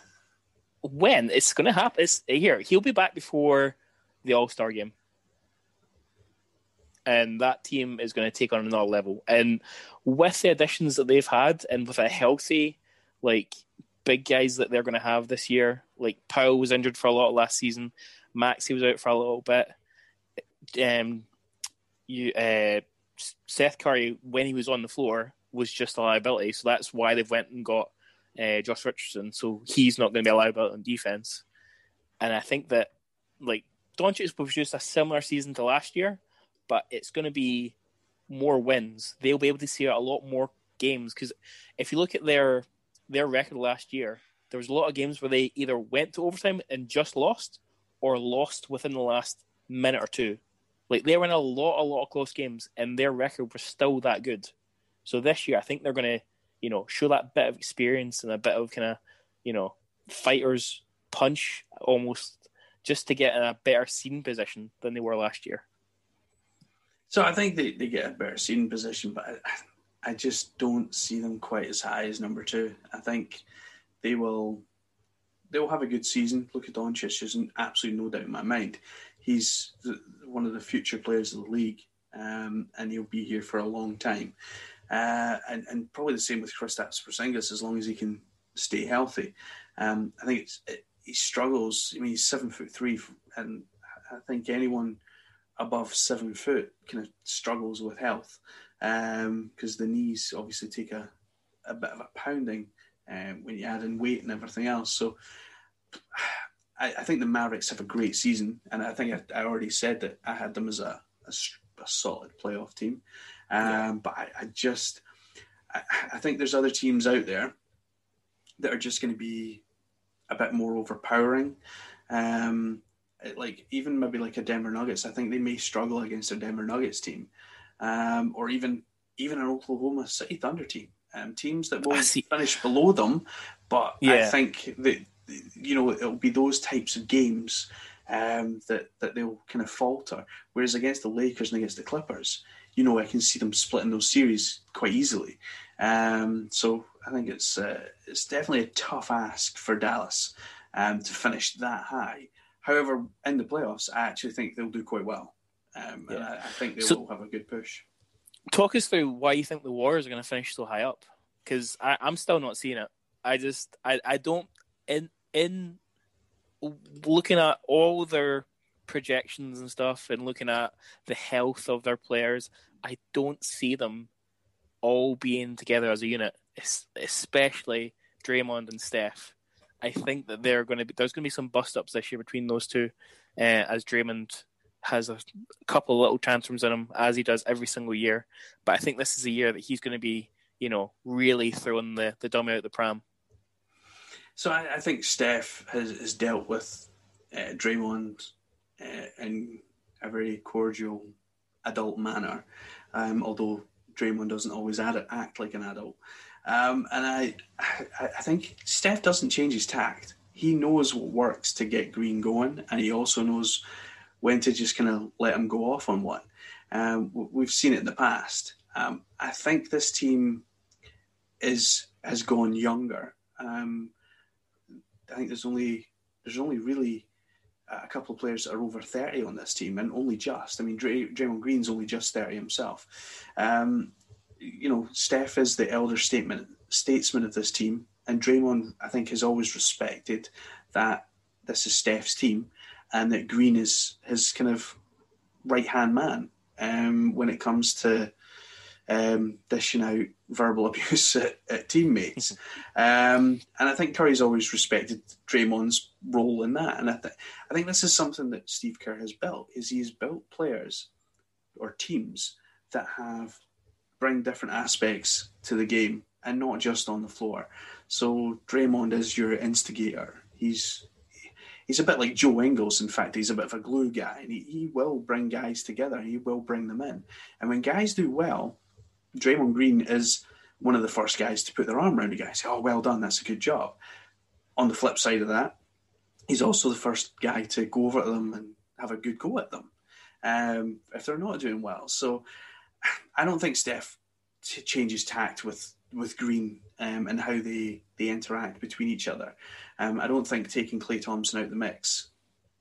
when it's going to happen. It's here. He'll be back before the All Star game. and that team is going to take on another level. And with the additions that they've had, and with a healthy, like big guys that they're going to have this year, like Powell was injured for a lot last season, Maxi was out for a little bit. Um, you, uh, Seth Curry, when he was on the floor, was just a liability. So that's why they've went and got uh, Josh Richardson. So he's not going to be a liability on defense. And I think that like Doncic produced a similar season to last year, but it's going to be more wins. They'll be able to see a lot more games because if you look at their their record last year, there was a lot of games where they either went to overtime and just lost, or lost within the last minute or two. Like they were in a lot, a lot of close games, and their record was still that good. So this year, I think they're going to, you know, show that bit of experience and a bit of kind of, you know, fighters punch almost just to get in a better seeding position than they were last year. So I think they, they get a better seeding position, but I, I just don't see them quite as high as number two. I think they will they will have a good season. Look at Doncic, there's absolutely no doubt in my mind. He's the, one of the future players of the league, um, and he'll be here for a long time. Uh, and, and probably the same with Kristaps Porzingis as long as he can stay healthy. Um, I think it, he struggles. I mean, he's seven foot three, and I think anyone above seven foot kind of struggles with health because um, the knees obviously take a, a bit of a pounding um, when you add in weight and everything else. So I, I, think the Mavericks have a great season, and I think I, I already said that I had them as a, a, a solid playoff team. Um, yeah. But I, I just I, think there's other teams out there that are just going to be a bit more overpowering. Um, like even maybe like a Denver Nuggets, I think they may struggle against a Denver Nuggets team, um, or even even an Oklahoma City Thunder team. Um, teams that will finish below them, but yeah. I think that you know it'll be those types of games um, that that they'll kind of falter. Whereas against the Lakers and against the Clippers, you know I can see them splitting those series quite easily. Um, so I think it's uh, it's definitely a tough ask for Dallas um, to finish that high. However, in the playoffs, I actually think they'll do quite well. Um, yeah. I, I, think they so, will have a good push. Talk us through why you think the Warriors are going to finish so high up, because I'm still not seeing it. I just I, I don't in in looking at all their projections and stuff and looking at the health of their players, I don't see them all being together as a unit, especially Draymond and Steph. I think that they're going to be there's going to be some bust ups this year between those two, uh, as Draymond has a couple of little tantrums in him as he does every single year. But I think this is a year that he's going to be, you know, really throwing the the dummy out the pram. So I, I think Steph has, has dealt with uh, Draymond uh, in a very cordial adult manner, um, although Draymond doesn't always act like an adult. Um, and I, I think Steph doesn't change his tact. He knows what works to get Green going, and he also knows when to just kind of let him go off on one. Um, we've seen it in the past. Um, I think this team is has gone younger. Um, I think there's only there's only really a couple of players that are over 30 on this team, and only just. I mean, Dray- Draymond Green's only just 30 himself. Um, you know, Steph is the elder statement, statesman of this team, and Draymond, I think, has always respected that this is Steph's team, and that Green is his kind of right hand man um, when it comes to um, dishing out verbal abuse at, at teammates. um, and I think Curry's always respected Draymond's role in that. And I, th- I think this is something that Steve Kerr has built, is he's built players or teams that have bring different aspects to the game and not just on the floor. So Draymond is your instigator. He's he's a bit like Joe Ingles. In fact, he's a bit of a glue guy, and he, he will bring guys together. He will bring them in. And when guys do well, Draymond Green is one of the first guys to put their arm around a guy. Say, "Oh, well done, that's a good job." On the flip side of that, he's also the first guy to go over to them and have a good go at them um, if they're not doing well. So I don't think Steph changes tact with with Green um, and how they they interact between each other. Um, I don't think taking Klay Thompson out the mix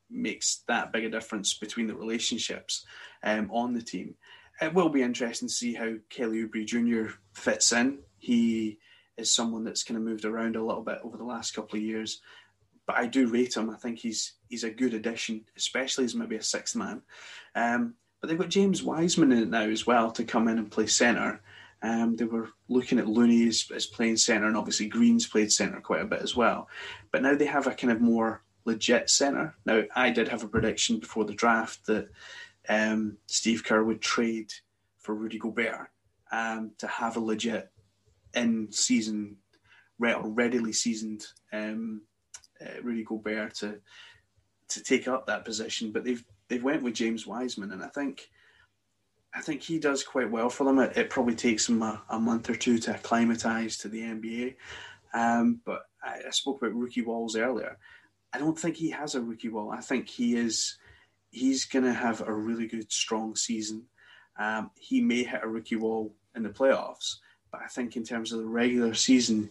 makes that big a difference between the relationships um, on the team. It will be interesting to see how Kelly Oubre Jr. fits in. He is someone that's kind of moved around a little bit over the last couple of years, but I do rate him. I think he's he's a good addition, especially as maybe a sixth man. Um, but they've got James Wiseman in it now as well to come in and play centre. Um, they were looking at Looney as, as playing centre, and obviously Green's played centre quite a bit as well. But now they have a kind of more legit centre. Now, I did have a prediction before the draft that um, Steve Kerr would trade for Rudy Gobert um, to have a legit in season, readily seasoned um, uh, Rudy Gobert to to take up that position. But they've they've went with James Wiseman, and I think I think he does quite well for them. It, it probably takes him a, a, month or two to acclimatise to the NBA. Um, but I, I, spoke about rookie walls earlier. I don't think he has a rookie wall. I think he is he's going to have a really good, strong season. Um, he may hit a rookie wall in the playoffs, but I think in terms of the regular season,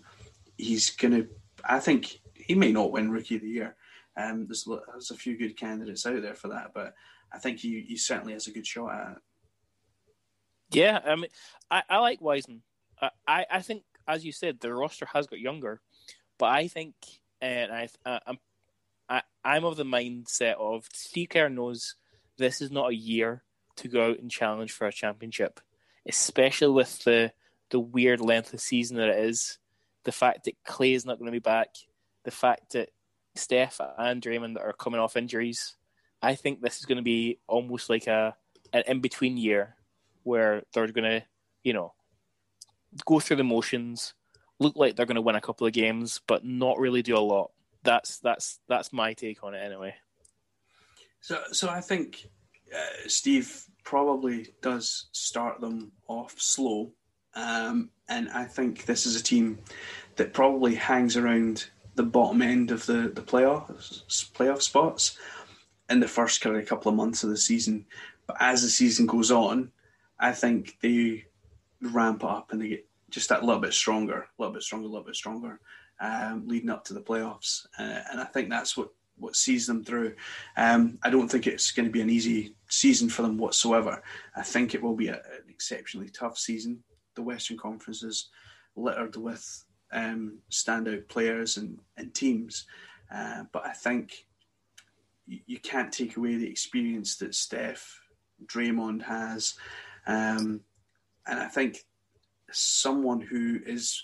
he's going to. I think he may not win rookie of the year. Um, there's, there's a few good candidates out there for that, but I think he, he certainly has a good shot at it. Yeah, I mean, I, I like Wiseman. I, I think, as you said, the roster has got younger, but I think, and I, I'm, I, I'm of the mindset of Steve Kerr knows this is not a year to go out and challenge for a championship, especially with the the weird length of season that it is. The fact that Klay is not going to be back, the fact that Steph and Draymond are coming off injuries. I think this is going to be almost like a an in between year where they're going to, you know, go through the motions, look like they're going to win a couple of games, but not really do a lot. That's that's that's my take on it anyway. So so I think uh, Steve probably does start them off slow, um, and I think this is a team that probably hangs around the bottom end of the the playoffs playoff spots in the first kind of couple of months of the season. But as the season goes on, I think they ramp up and they get just that little bit stronger, a little bit stronger, a little bit stronger, um, leading up to the playoffs. Uh, and I think that's what, what sees them through. Um, I don't think it's going to be an easy season for them whatsoever. I think it will be a, an exceptionally tough season. The Western Conference is littered with um, standout players and, and teams. Uh, but I think you, can't take away the experience that Steph, Draymond has. Um, and I think someone who is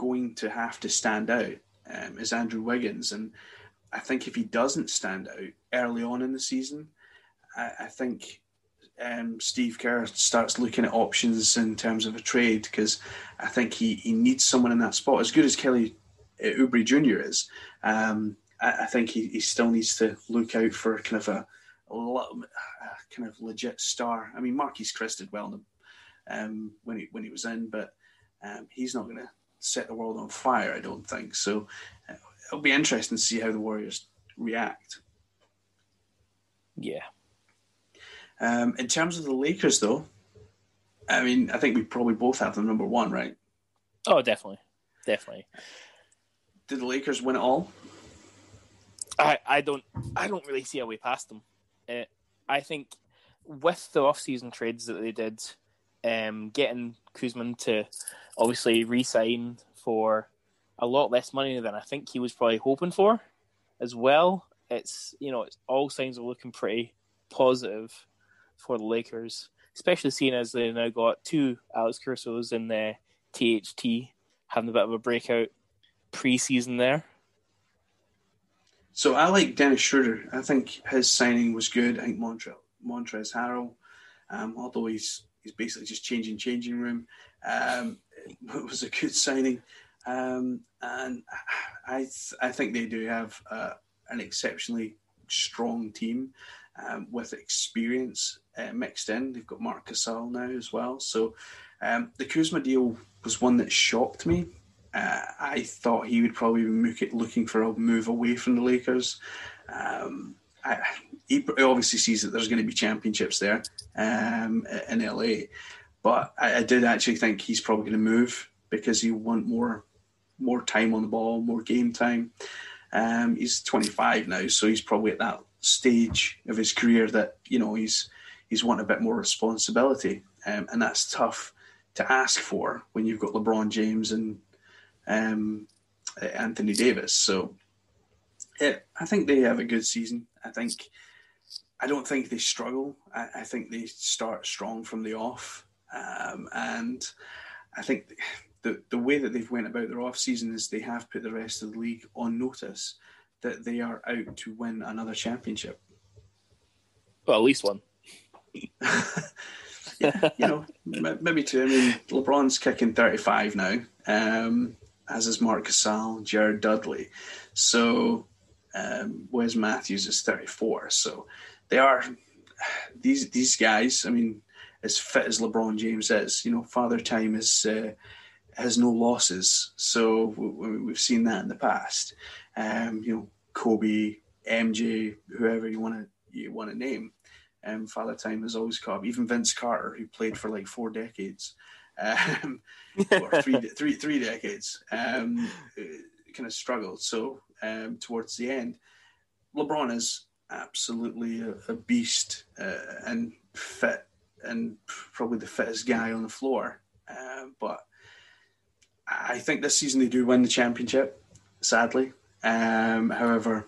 going to have to stand out um, is Andrew Wiggins. And I think if he doesn't stand out early on in the season, I, I think um, Steve Kerr starts looking at options in terms of a trade because I think he, he needs someone in that spot. As good as Kelly uh, Oubre Jr. is, um, I, I, think he, he still needs to look out for kind of a, a kind of legit star. I mean, Marquese Chriss did well um, when he when he was in, but um, he's not going to set the world on fire. I don't think so. Uh, it'll be interesting to see how the Warriors react. Yeah. Um, in terms of the Lakers, though, I mean, I think we probably both have them number one, right? Oh, definitely, definitely. Did the Lakers win it all? I, I don't I don't really see a way past them. Uh, I think with the off-season trades that they did, um, getting Kuzma to obviously re-sign for a lot less money than I think he was probably hoping for, as well. It's you know it's all signs are looking pretty positive for the Lakers, especially seeing as they now got two Alex Caruso's in the THT having a bit of a breakout preseason there. So I like Dennis Schroeder. I think his signing was good. I think Montre- Montrezl Harrell, um, although he's he's basically just changing changing room, um, it was a good signing. Um, and I th- I think they do have uh, an exceptionally strong team um, with experience uh, mixed in. They've got Marc Gasol now as well. So um, the Kuzma deal was one that shocked me uh, I thought he would probably be looking for a move away from the Lakers. Um, I, he obviously sees that there's going to be championships there um, in LA, but I, I, did actually think he's probably going to move because he want more more time on the ball, more game time. Um, he's 25 now, so he's probably at that stage of his career that you know he's he's wanting a bit more responsibility, um, and that's tough to ask for when you've got LeBron James and um, Anthony Davis. So, yeah, I think they have a good season. I think I don't think they struggle. I, I think they start strong from the off, um, and I think the the way that they've went about their off season is they have put the rest of the league on notice that they are out to win another championship. Well, at least one. yeah, you know, maybe two. I mean, LeBron's kicking 35 now, um, as is Marc Gasol, Jared Dudley. So, um, Wes Matthews is 34. So, they are these these guys. I mean, as fit as LeBron James is, you know, Father Time is uh, has no losses. So we, have seen that in the past. Um, you know, Kobe, MJ, whoever you want to you want to name. Um, Father Time has always caught up. even Vince Carter, who played for like four decades, um, or three, three, three decades, um, kind of struggled. So um, towards the end, LeBron is absolutely a, a beast uh, and fit, and probably the fittest guy on the floor. Uh, but I think this season they do win the championship, sadly. Um, however,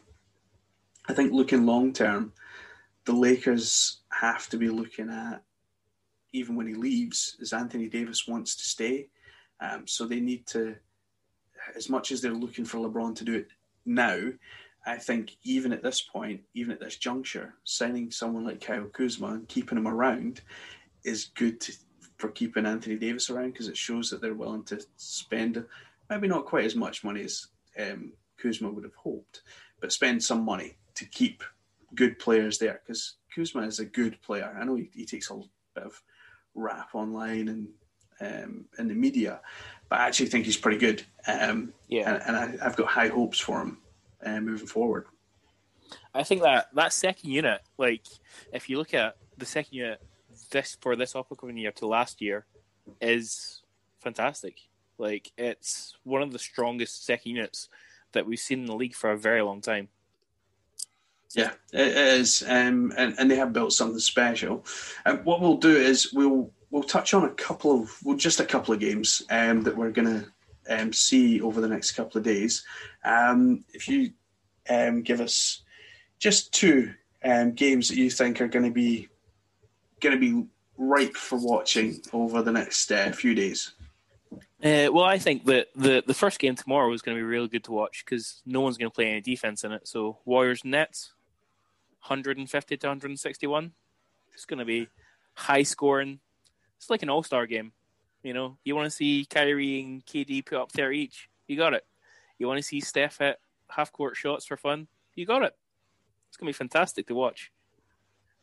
I think looking long term, the Lakers have to be looking at, even when he leaves, is Anthony Davis wants to stay. Um, so they need to, as much as they're looking for LeBron to do it now, I think even at this point, even at this juncture, signing someone like Kyle Kuzma and keeping him around is good to, for keeping Anthony Davis around because it shows that they're willing to spend maybe not quite as much money as um, Kuzma would have hoped, but spend some money to keep good players there because Kuzma is a good player. I know he, he takes a bit of rap online and um, in the media, but I actually think he's pretty good. Um, yeah, and, and I, have got high hopes for him uh, moving forward. I think that that second unit, like if you look at the second unit this for this upcoming year to last year, is fantastic. Like it's one of the strongest second units that we've seen in the league for a very long time. Yeah, it is, um, and and they have built something special. And what we'll do is we'll we'll touch on a couple of well, just a couple of games um, that we're going to um, see over the next couple of days. Um, if you um, give us just two um, games that you think are going to be going to be ripe for watching over the next uh, few days. Uh, well, I think that the the first game tomorrow is going to be really good to watch because no one's going to play any defense in it. So Warriors Nets, 150 to 161. It's going to be high scoring. It's like an all star game. You know, you want to see Kyrie and KD put up 30 each. You got it. You want to see Steph hit half court shots for fun. You got it. It's going to be fantastic to watch.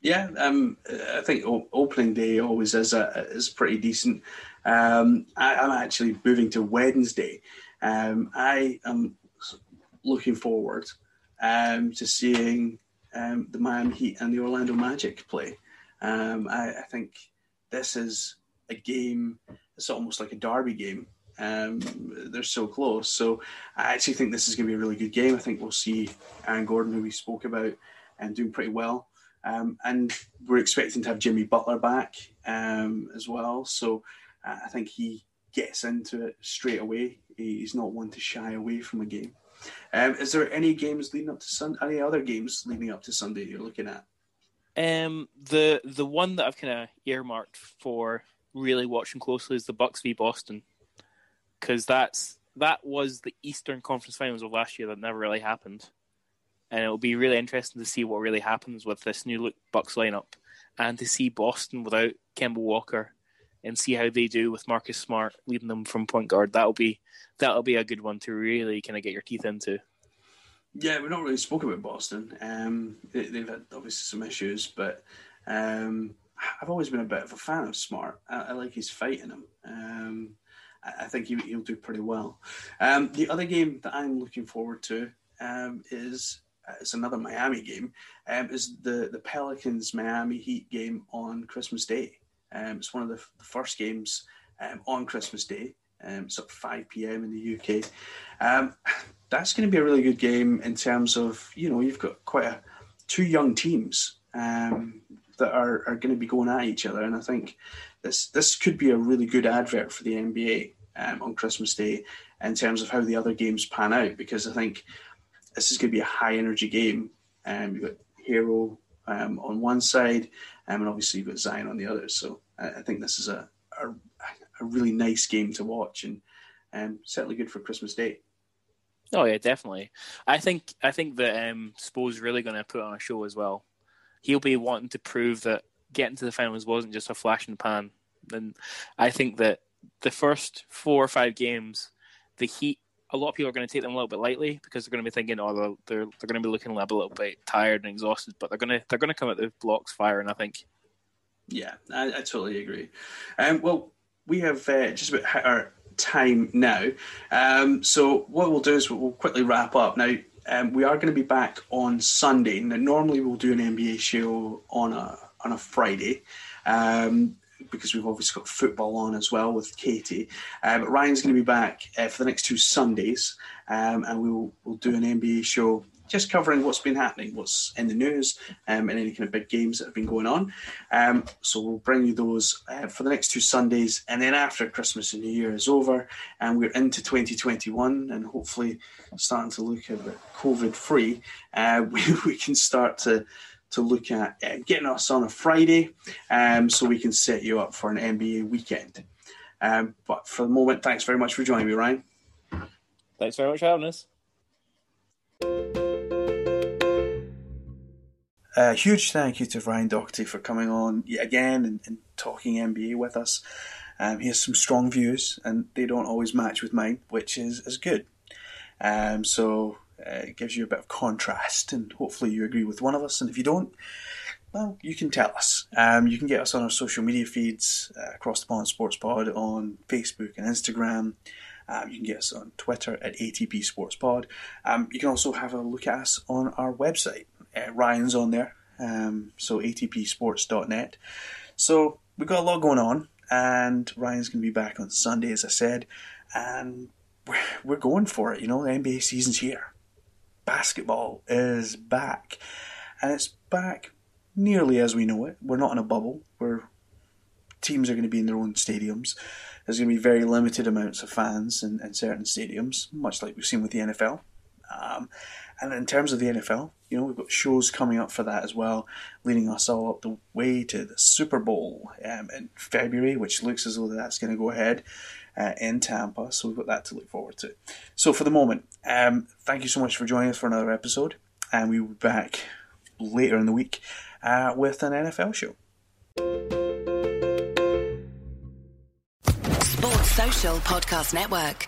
Yeah, um, I think opening day always is a, is pretty decent. Um, I, am actually moving to Wednesday. Um, I am looking forward um, to seeing um, the Miami Heat and the Orlando Magic play. Um, I, I, think this is a game. It's almost like a derby game. they're so close, so I actually think this is going to be a really good game. I think we'll see Aaron Gordon, who we spoke about, and doing pretty well. Um, and we're expecting to have Jimmy Butler back um, as well. So uh, I think he gets into it straight away. He's not one to shy away from a game. Um, is there any games leading up to Sunday? Any other games leading up to Sunday you're looking at? Um, the the one that I've kind of earmarked for really watching closely is the Bucks v Boston, because that's that was the Eastern Conference Finals of last year that never really happened and it'll be really interesting to see what really happens with this new look Bucks lineup, and to see Boston without Kemba Walker, and see how they do with Marcus Smart leading them from point guard. That'll be that'll be a good one to really kind of get your teeth into. Yeah, we've not really spoke about Boston. Um, they, have had obviously some issues, but um, I've always been a bit of a fan of Smart. I, I like his fight in him. Um, I, I think he, will do pretty well. Um, the other game that I'm looking forward to um, is uh, it's another Miami game, um, is the, the Pelicans Miami Heat game on Christmas Day. Um, it's one of the, f- the first games um, on Christmas Day. It's at 5 p.m. in the UK. That's going to be a really good game in terms of, you know, you've got quite a two young teams um, that are, are going to be going at each other, and I think this this could be a really good advert for the NBA um, on Christmas Day in terms of how the other games pan out because I think this is going to be a high energy game. Um, you've got Herro um, on one side, um, and obviously you've got Zion on the other. So I, I think this is a, a, a really nice game to watch and um, certainly good for Christmas Day. Oh yeah, definitely. I think I think that um, Spo's really going to put on a show as well. He'll be wanting to prove that getting to the finals wasn't just a flash in the pan. And I think that the first four or five games, the Heat, a lot of people are going to take them a little bit lightly because they're going to be thinking, oh, they're they're, they're going to be looking a little bit tired and exhausted, but they're going to they're going to come at the blocks firing. I think. Yeah, I, I totally agree. Um, well, we have uh, just about our time now. Um, so what we'll do is we'll quickly wrap up now. Um, we are going to be back on Sunday. Now, normally we'll do an NBA show on a on a Friday. Um, because we've obviously got football on as well with Katie. Uh, but Ryan's going to be back uh, for the next two Sundays, um, and we'll we'll do an NBA show just covering what's been happening, what's in the news, um, and any kind of big games that have been going on. Um, so we'll bring you those uh, for the next two Sundays, and then after Christmas and New Year is over, and we're into 2021, and hopefully starting to look a bit COVID free, uh, we, we can start to to look at uh, getting us on a Friday um, so we can set you up for an NBA weekend. Um, but for the moment, thanks very much for joining me, Ryan. Thanks very much for having us. A huge thank you to Ryan Doherty for coming on again and, and talking NBA with us. Um, he has some strong views, and they don't always match with mine, which is, is good. Um, so uh, it gives you a bit of contrast, and hopefully you agree with one of us. And if you don't, well, you can tell us. Um, you can get us on our social media feeds uh, across the pond Sports Pod on Facebook and Instagram. Um, you can get us on Twitter at ATP Sports Pod. Um, you can also have a look at us on our website. Uh, Ryan's on there, um, so atpsports.net. So we've got a lot going on, and Ryan's going to be back on Sunday, as I said, and we're, we're going for it. You know, the NBA season's here. Basketball is back, and it's back nearly as we know it. We're not in a bubble. We're teams are going to be in their own stadiums. There's going to be very limited amounts of fans in, in certain stadiums, much like we've seen with the NFL. Um, and in terms of the NFL, you know, we've got shows coming up for that as well, leading us all up the way to the Super Bowl um, in February, which looks as though that's going to go ahead uh, in Tampa. So we've got that to look forward to. So for the moment, um, thank you so much for joining us for another episode, and we will be back later in the week uh, with an NFL show. Sports Social Podcast Network.